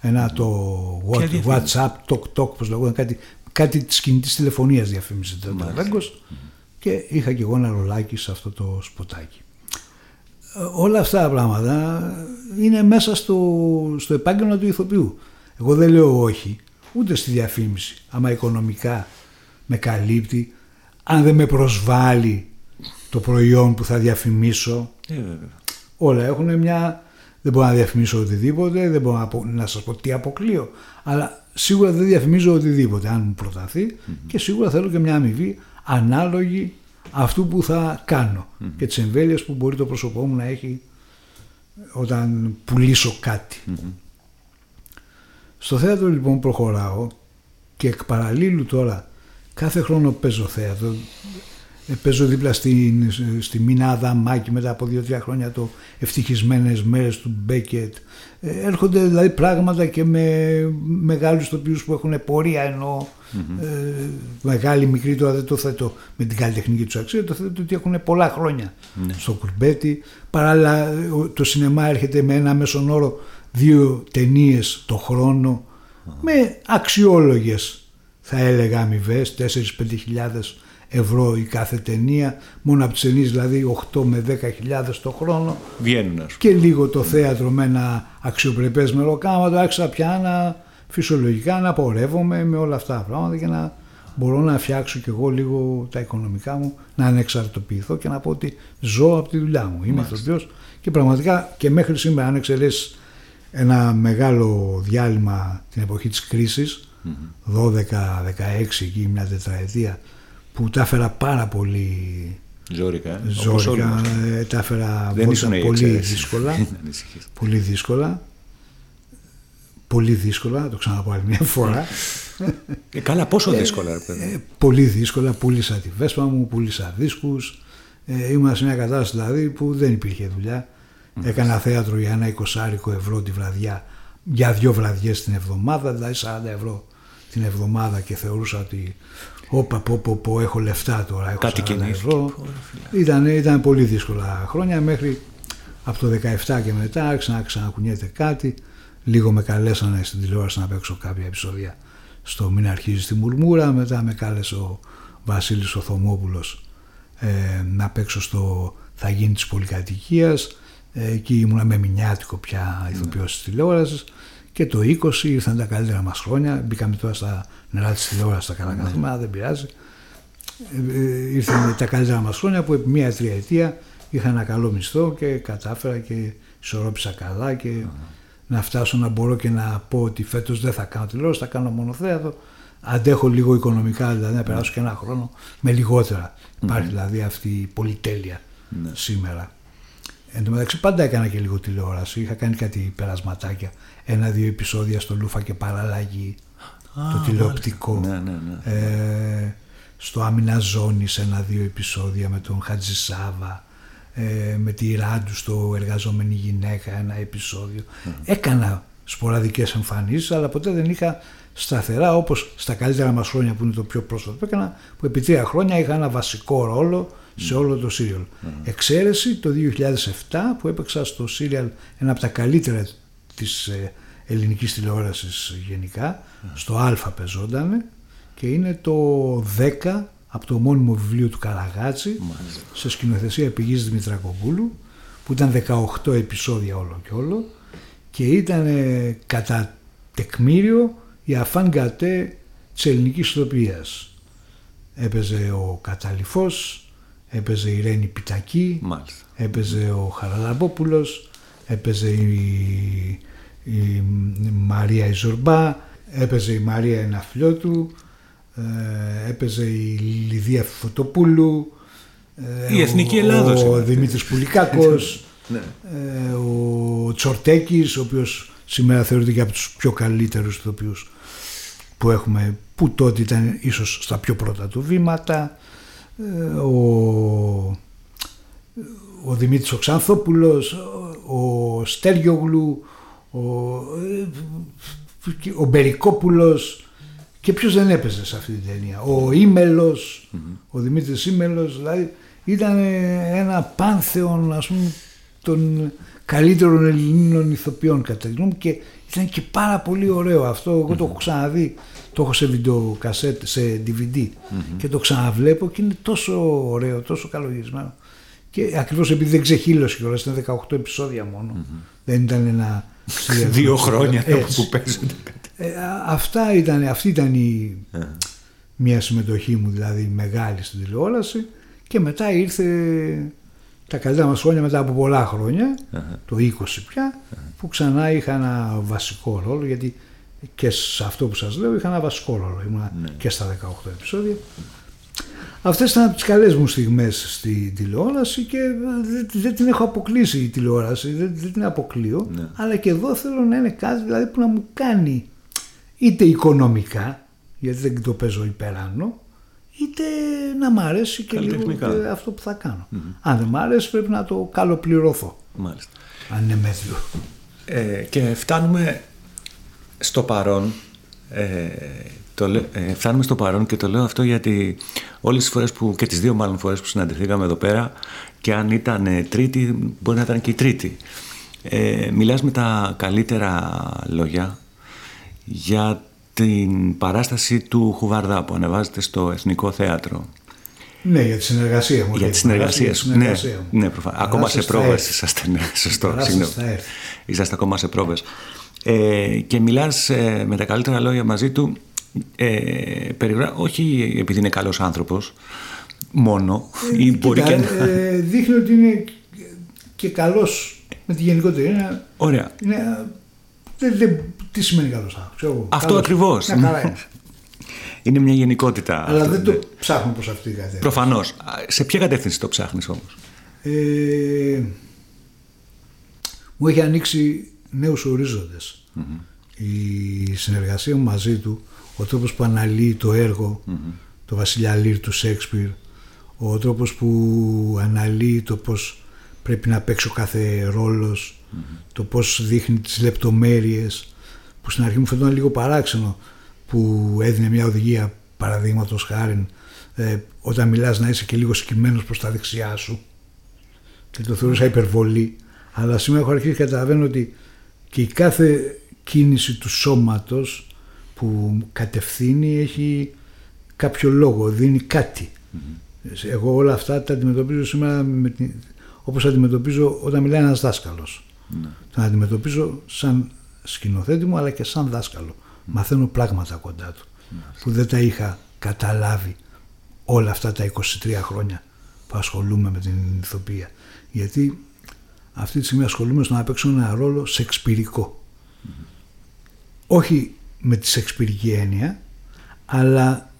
Ένα το WhatsApp, Talk Talk, πώς λέγονταν, κάτι, κάτι της κινητής τηλεφωνίας διαφήμιση ήταν ο Βέγκος. Και είχα και εγώ ένα ρολάκι σε αυτό το σποτάκι. Ε, όλα αυτά τα πράγματα είναι μέσα στο, στο επάγγελμα του ηθοποιού. Εγώ δεν λέω όχι, ούτε στη διαφήμιση. Άμα οικονομικά με καλύπτει, αν δεν με προσβάλλει το προϊόν που θα διαφημίσω. Ε, όλα έχουν μια... Δεν μπορώ να διαφημίσω οτιδήποτε, δεν μπορώ να, να σας πω τι αποκλείω, αλλά σίγουρα δεν διαφημίζω οτιδήποτε αν μου προταθεί και σίγουρα θέλω και μια αμοιβή ανάλογη αυτού που θα κανω και τις εμβέλειες που μπορεί το πρόσωπό μου να έχει όταν πουλήσω Στο θέατρο λοιπόν προχωράω και εκ παραλίλου τώρα κάθε χρόνο παίζω θέατρο. Ε, παίζω δίπλα στη, στη Μίνα Αδαμάκη μετά από δύο-τρία χρόνια το ευτυχισμένες μέρες του Μπέκετ. Ε, έρχονται δηλαδή πράγματα και με μεγάλους τοπίους που έχουν πορεία ενώ mm-hmm. ε, μεγάλη, μικρή τώρα δεν το θέτω με την καλλιτεχνική τους αξία, το θέτω ότι έχουν πολλά χρόνια mm-hmm. στο κουρμπέτι. Παράλληλα το σινεμά έρχεται με ένα μέσον όρο δύο ταινίες το χρόνο mm-hmm. με αξιόλογες θα έλεγα αμοιβές, 4-5 χιλιάδες ευρώ η κάθε ταινία, μόνο από τις ταινίες δηλαδή 8 με 10 χιλιάδες το χρόνο. Βγαίνουν Και λίγο το θέατρο με ένα αξιοπρεπές μεροκάματο, άρχισα πια να φυσιολογικά να πορεύομαι με όλα αυτά τα πράγματα και να μπορώ να φτιάξω κι εγώ λίγο τα οικονομικά μου, να ανεξαρτοποιηθώ και να πω ότι ζω από τη δουλειά μου. Είμαι ηθοποιός και πραγματικά και μέχρι σήμερα αν εξαιρέσεις ένα μεγάλο διάλειμμα την εποχή της κρίσης 12-16 εκεί μια τετραετία που τα έφερα πάρα πολύ. Ζόρικα, ε. Ζόρικα ε, τα έφερα πολύ δύσκολα. Πολύ δύσκολα. Πολύ δύσκολα, το ξαναπώ άλλη μια φορά. Ε, καλά πόσο δύσκολα ε, πολύ δύσκολα, πούλησα τη βέσπα μου πούλησα δίσκους. Ε, ήμουν σε μια κατάσταση δηλαδή που δεν υπήρχε δουλειά. Έκανα θέατρο για ένα εικοσάρικο ευρώ τη βραδιά για δύο βραδιές την εβδομάδα δηλαδή 40 ευρώ την εβδομάδα και θεωρούσα ότι όπα πω πω πω έχω λεφτά τώρα, έχω Κάτι 40 ευρώ. Ήταν, ήταν πολύ δύσκολα χρόνια μέχρι από το 17 και μετά άρχισα να ξανακουνιέται κάτι. Λίγο με καλέσανε στην τηλεόραση να παίξω κάποια επεισόδια στο Μην αρχίζεις στη Μουρμούρα. Μετά με κάλεσε ο Βασίλης Οθωμόπουλος ε, να παίξω στο Θα γίνει της πολυκατοικίας. Ε, εκεί ήμουνα με μηνιάτικο πια ηθοποιός της τηλεόρασης. Και το 20 ήρθαν τα καλύτερα μας χρόνια. Μπήκαμε τώρα στα νερά της τηλεόρασης, τα καλά καθημερινά, ναι. δεν πειράζει. Ε, ε, ήρθαν τα καλύτερα μας χρόνια που επί μία τριετία είχα ένα καλό μισθό και κατάφερα και ισορρόπησα καλά και να φτάσω να μπορώ και να πω ότι φέτος δεν θα κάνω τηλεόραση, θα κάνω μόνο θέατρο. Αντέχω λίγο οικονομικά, δηλαδή να περάσω και ένα χρόνο με λιγότερα. Υπάρχει δηλαδή αυτή η πολυτέλεια ναι. σήμερα. Εν τω μεταξύ πάντα έκανα και λίγο τηλεόραση. Είχα κάνει κάτι περασματάκια. Ένα-δύο επεισόδια στο Λούφα και παραλλαγή. το τηλεοπτικό. Ναι, ναι, ναι. Ε, στο Άμυνα Ζώνη ένα-δύο επεισόδια με τον Χατζησάβα. Ε, με τη Ράντου στο Εργαζόμενη Γυναίκα ένα Έκανα σποραδικές εμφανίσεις αλλά ποτέ δεν είχα σταθερά όπως στα καλύτερα μας χρόνια που είναι το πιο πρόσφατο που έκανα που επί τρία χρόνια είχα ένα βασικό ρόλο σε όλο το σύριαλ. Εξαίρεση το 2007 που έπαιξα στο σύριαλ ένα από τα καλύτερα της ε, ελληνικής τηλεόρασης γενικά, στο Α πεζόταν και είναι το 10 από το μόνιμο βιβλίο του Καραγάτση σε σκηνοθεσία πηγής Δημητρακοπούλου που ήταν 18 επεισόδια όλο και όλο και ήταν κατά τεκμήριο η αφάν κατέ της ελληνικής ηθοποιίας. Έπαιζε ο Καταληφός, έπαιζε η Ρένη Πιτακή, έπαιζε ο Χαραλαμπόπουλος, έπαιζε η, η Μαρία Ιζορμπά, έπαιζε η Μαρία Εναφλιώτου, ε, έπαιζε η Λιδία Φωτοπούλου, ε, η Εθνική Ελλάδος. Ο, ο Δημήτρης Πουλικάκος, ναι. ε, ο Τσορτέκης, ο οποίος σήμερα θεωρείται και από τους πιο καλύτερους ηθοποιούς που έχουμε, που τότε ήταν ίσως στα πιο πρώτα του βήματα ο, ο Δημήτρης Οξάνθοπουλος, ο ο Στέριογλου, ο, ο Μπερικόπουλος και ποιος δεν έπαιζε σε αυτή την ταινία. Ο ημελος ο Δημήτρης Ήμελος, δηλαδή ήταν ένα πάνθεον ας πούμε των καλύτερων Ελληνικών ηθοποιών κατά τη γνώμη και ήταν και πάρα πολύ ωραίο αυτό. Εγώ το έχω ξαναδεί, το έχω σε βιντεοκασέτ, σε DVD και το ξαναβλέπω και είναι τόσο ωραίο, τόσο καλογισμένο. Και ακριβώς επειδή δεν ξεχύλωσε κιόλας, ήταν 18 επεισόδια μόνο. Δεν ήταν ένα... Δύο χρόνια που παίζονται. Ε, αυτά ήταν, αυτή ήταν η, μια συμμετοχή μου δηλαδή μεγάλη στην τηλεόραση και μετά ήρθε τα καλύτερα μας χρόνια μετά από πολλά το 20 πια, που ξανά είχα ένα βασικό ρόλο, γιατί και σε αυτό που σας λέω είχα ένα βασικό ρόλο, ήμουν ναι. και στα 18 επεισόδια. Αυτές ήταν από τις καλές μου στιγμές στη τηλεόραση και δεν, την έχω αποκλείσει η τηλεόραση, δεν, την αποκλείω, ναι. αλλά και εδώ θέλω να είναι κάτι δηλαδή που να μου κάνει είτε οικονομικά, γιατί δεν το παίζω υπεράνω, είτε να μ' αρέσει και λίγο και αυτό που θα κάνω. Αν δεν μ' αρέσει πρέπει να το καλοπληρωθώ. Μάλιστα. Αν είναι μέτριο. Ε, και φτάνουμε στο παρόν. Ε, το, ε, φτάνουμε στο παρόν και το λέω αυτό γιατί όλες τις φορές που, και τις δύο μάλλον φορές που συναντηθήκαμε εδώ πέρα και αν ήταν τρίτη μπορεί να ήταν και η τρίτη. Ε, μιλάς με τα καλύτερα λόγια για την παράσταση του Χουβαρδά που ανεβάζεται στο Εθνικό Θέατρο. Ναι, για τη συνεργασία μου. Για τη συνεργασία σου. Ναι, ναι προφανώς. Ακόμα σε πρόβες είσαστε. Ναι, σωστό. Είσαστε ακόμα σε πρόβες. Ε, και μιλάς ε, με τα καλύτερα λόγια μαζί του ε, όχι επειδή είναι καλός άνθρωπος μόνο ε, ή μπορεί και ε, δείχνει ότι είναι και καλός με τη γενικότερη είναι, Ωραία. Είναι, δεν, τι σημαίνει καλός άνθρωπος. Αυτό ακριβώς. Είναι μια γενικότητα. Αλλά δεν το ναι. ψάχνω προς αυτή την κατεύθυνση. Προφανώς. Σε ποια κατεύθυνση το ψάχνεις όμως; Ε, μου έχει ανοίξει νέους Η συνεργασία μου μαζί του, ο τρόπος που αναλύει το έργο, mm-hmm. το Βασιλιά Λύρ του Σέξπιρ, ο τρόπος που αναλύει το πώς πρέπει να παίξει ο κάθε ρόλος, το πώς δείχνει τις λεπτομέρειες, που στην αρχή μου φαινόταν λίγο παράξενο, που έδινε μια οδηγία παραδείγματος χάρη ε, όταν μιλάς να είσαι και λίγο σκυμμένος προς τα δεξιά σου και το θεωρούσα υπερβολή αλλά σήμερα έχω αρχίσει και καταλαβαίνω ότι και η κάθε κίνηση του σώματος που κατευθύνει έχει κάποιο λόγο, δίνει Εγώ όλα αυτά τα αντιμετωπίζω σήμερα με την, όπως αντιμετωπίζω όταν μιλάει ένας δάσκαλος. Ναι. Τον αντιμετωπίζω σαν σκηνοθέτη μου αλλά και σαν δάσκαλο. Μαθαίνω πράγματα κοντά του ναι. που δεν τα είχα καταλάβει όλα αυτά τα 23 χρόνια που ασχολούμαι με την ηθοποιία. Γιατί αυτή τη στιγμή ασχολούμαι στο να παίξω ένα ρόλο σεξπυρικό. Όχι με τη σεξπυρική έννοια, αλλά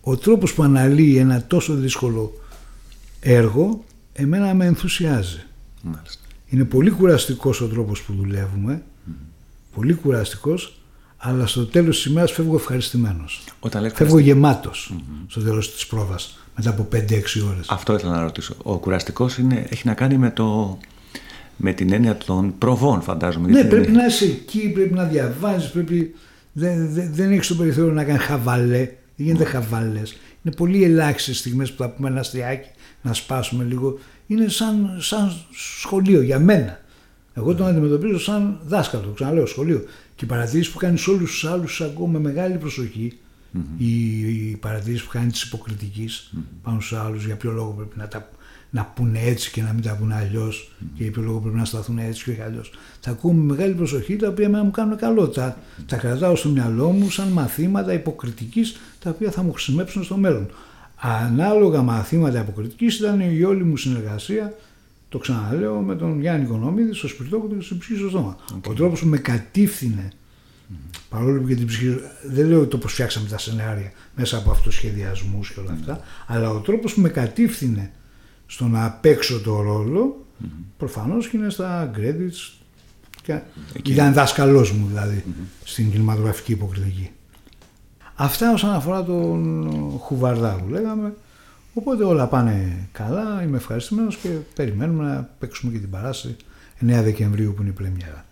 ο τρόπος που αναλύει ένα τόσο δύσκολο έργο εμένα με ενθουσιάζει. Μάλιστα. Είναι πολύ κουραστικός ο τρόπος που δουλεύουμε, πολύ κουραστικός, αλλά στο τέλος της ημέρας φεύγω ευχαριστημένος. Όταν φεύγω γεμάτος στο τέλος της πρόβας, μετά από 5-6 ώρες. Αυτό ήθελα να ρωτήσω. Ο κουραστικός είναι, έχει να κάνει με, το, με την έννοια των προβών φαντάζομαι. Ναι, πρέπει να είσαι εκεί, πρέπει να διαβάζεις, πρέπει... Δεν, δεν, δεν έχεις το περιθώριο να κάνεις χαβαλέ, δεν γίνεται χαβαλές. Είναι πολύ ελάχιστες στιγμές που θα πούμε ένα αστιάκι να σπάσουμε λίγο είναι σαν, σαν σχολείο για μένα. Εγώ τον αντιμετωπίζω σαν δάσκαλο, ξαναλέω σχολείο. Και οι παρατηρήσεις που κάνεις σε όλους τους άλλους ακούω με μεγάλη προσοχή. Mm-hmm. Οι, οι παρατηρήσεις που κάνει της υποκριτικής mm-hmm. πάνω στου άλλους, για ποιο λόγο πρέπει να τα να πούνε έτσι και να μην τα πούνε αλλιώς mm-hmm. και για ποιο λόγο πρέπει να σταθούν έτσι και όχι αλλιώς. Τα ακούω με μεγάλη προσοχή, τα οποία μου κάνουν καλό. Τα, τα κρατάω στο μυαλό μου σαν μαθήματα υποκριτικής, τα οποία θα μου χρησιμεύσουν στο μέλλον. Ανάλογα μαθήματα αποκριτική ήταν η όλη μου συνεργασία, το ξαναλέω, με τον Γιάννη Κονόμιδη στο σπιρτόκο και στην ψυχή στο στόμα. Ο τρόπος που με κατήφθηνε, παρόλο που και την ψυχή, δεν λέω το πώς φτιάξαμε τα σενάρια μέσα από αυτοσχεδιασμούς και όλα αυτά, αλλά ο τρόπος που με κατήφθηνε στο να παίξω το ρόλο, mm-hmm. προφανώς και είναι στα credits. Και... Ήταν δάσκαλό μου δηλαδή στην κινηματογραφική υποκριτική. Αυτά όσον αφορά τον Χουβαρδά που λέγαμε. Οπότε όλα πάνε καλά, είμαι ευχαριστημένος και περιμένουμε να παίξουμε και την παράσταση 9 Δεκεμβρίου που είναι η πρεμιέρα.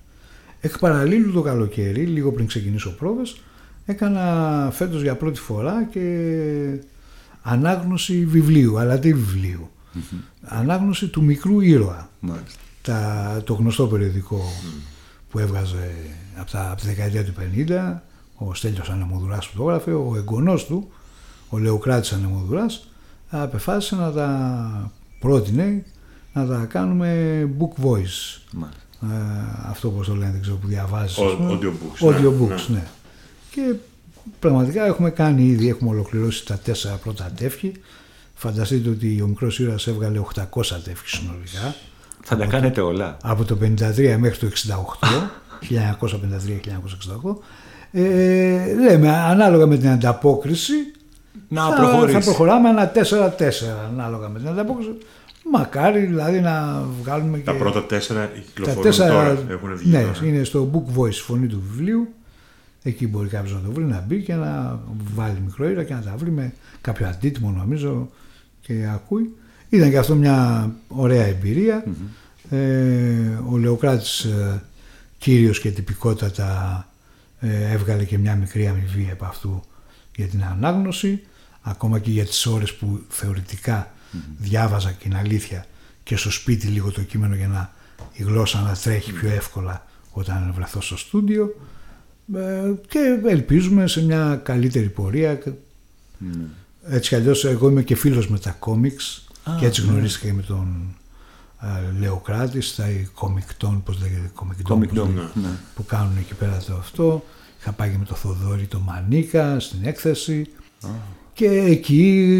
Εκ παραλίλου το καλοκαίρι, λίγο πριν ξεκινήσω πρόβες, έκανα φέτος για πρώτη φορά και ανάγνωση βιβλίου, αλλά τι βιβλίου. Ανάγνωση του μικρού ήρωα. Τα, το γνωστό περιοδικό που έβγαζε από, τα, από τη δεκαετία του 50, ο Στέλιος Ανεμοδουράς που το έγραφε, ο εγγονός του, ο Λεοκράτης Ανεμοδουράς, απεφάσισε να τα πρότεινε να τα κάνουμε book voice. Ε, αυτό όπως το λένε, δεν ξέρω που διαβάζεις. Audiobooks. Audiobooks, ναι. ναι. Και πραγματικά έχουμε κάνει ήδη, έχουμε ολοκληρώσει τα τέσσερα πρώτα τεύχη. Φανταστείτε ότι ο μικρός ήρωας έβγαλε 800 τεύχη συνολικά. Θα τα κάνετε όλα. Από το 53 μέχρι το 68, 1953-1968. Ε, λέμε, ανάλογα με την ανταπόκριση, να θα, θα προχωράμε ένα 4-4 ανάλογα με την ανταπόκριση. Μακάρι δηλαδή να βγάλουμε τα πρώτα τέσσερα κυκλοφορούν τέσσερα, τώρα, έχουν βγει. Ναι, είναι στο Book Voice φωνή του βιβλίου. Εκεί μπορεί κάποιος να το βρει, να μπει και να βάλει μικρό ήρα και να τα βρει με κάποιο αντίτιμο νομίζω και ακούει. Ήταν και αυτό μια ωραία Ε, ο Λεοκράτης ε, κύριος και τυπικότατα ε, έβγαλε και μια μικρή αμοιβή από αυτού για την ανάγνωση ακόμα και για τις ώρες που θεωρητικά διάβαζα και είναι αλήθεια και στο σπίτι λίγο το κείμενο για να η γλώσσα να τρέχει πιο εύκολα όταν βρεθώ στο στούντιο. Ε, και ελπίζουμε σε μια καλύτερη πορεία έτσι κι αλλιώς εγώ είμαι και φίλος με τα κόμιξ και έτσι ναι. γνωρίστηκα και με τον ε, Λεοκράτη στα κομικτών, πώς λέγεται, κομικτών, ναι. που κάνουν εκεί πέρα το αυτό. Είχα πάει και με το Θοδόρη το Μανίκα στην έκθεση. Και εκεί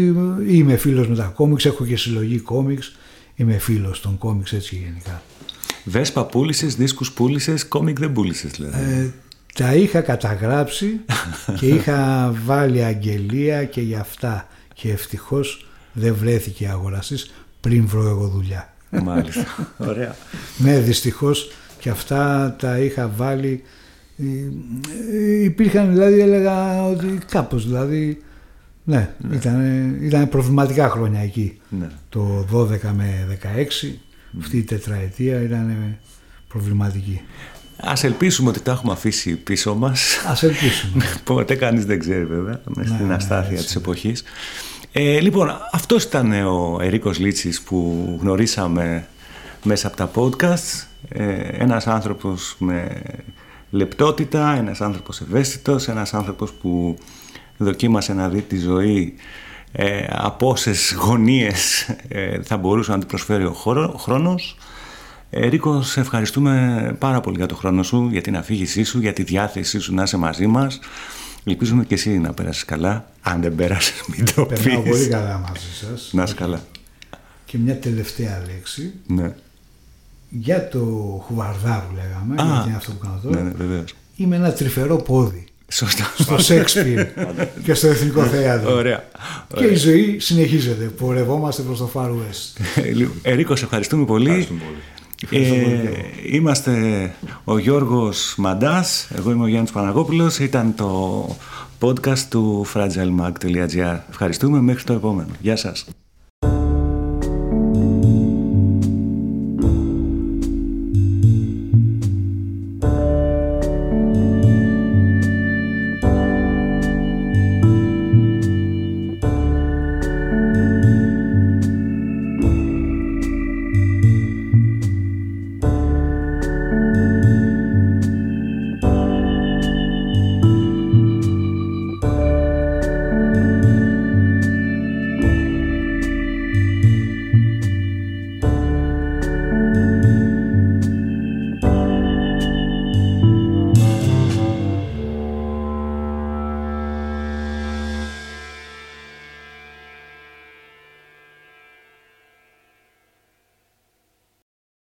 είμαι φίλος με τα κόμιξ, έχω και συλλογή κόμιξ, είμαι φίλος των κόμιξ έτσι γενικά. Βέσπα πούλησες, δίσκους πούλησες, κόμικ δεν πούλησες δηλαδή. Ε, τα είχα καταγράψει και είχα βάλει αγγελία και για αυτά και ευτυχώς δεν βρέθηκε αγοραστής πριν βρω εγώ δουλειά. Μάλιστα, ωραία. ναι, δυστυχώς και αυτά τα είχα βάλει ε, ε, υπήρχαν δηλαδή έλεγα ότι κάπως δηλαδή ναι, ναι. Ήταν, ήταν προβληματικά χρόνια εκεί. Ναι. Το 12 με 16, αυτή η τετραετία ήταν προβληματική. Ας ελπίσουμε ότι τα έχουμε αφήσει πίσω μας. Ας ελπίσουμε. Ποτέ κανείς δεν ξέρει βέβαια, με ναι, στην ναι, αστάθεια της εποχής. Ε, λοιπόν, αυτός ήταν ο Ερίκος Λίτσης που γνωρίσαμε μέσα από τα podcast. Ε, ένας άνθρωπος με λεπτότητα, ένας άνθρωπος ευαίσθητος, ένας άνθρωπος που δοκίμασε να δει τη ζωή ε, από όσες γωνίες ε, θα μπορούσε να την προσφέρει ο, χρόνος. Ε, Ρίκο, σε ευχαριστούμε πάρα πολύ για το χρόνο σου, για την αφήγησή σου, για τη διάθεσή σου να είσαι μαζί μας. Ελπίζουμε και εσύ να πέρασεις καλά. Αν δεν πέρασες, μην το πεις. Περνάω πολύ καλά μαζί σας. Να είσαι καλά. Και μια τελευταία λέξη. Ναι. Για το χουβαρδά που λέγαμε, Α, γιατί είναι αυτό που κάνω τώρα. Ναι, ναι, Είμαι ένα τρυφερό πόδι. Σωστά. Στο Σέξπιρ και στο Εθνικό Θέατρο. Ωραία. Και η ζωή συνεχίζεται. Πορευόμαστε προς το Far West. Ερίκο, σε ευχαριστούμε πολύ. Ε, είμαστε ο Γιώργος Μαντάς, εγώ είμαι ο Γιάννης Παναγόπουλος, ήταν το podcast του fragilemag.gr. Ευχαριστούμε μέχρι το επόμενο. Γεια σας.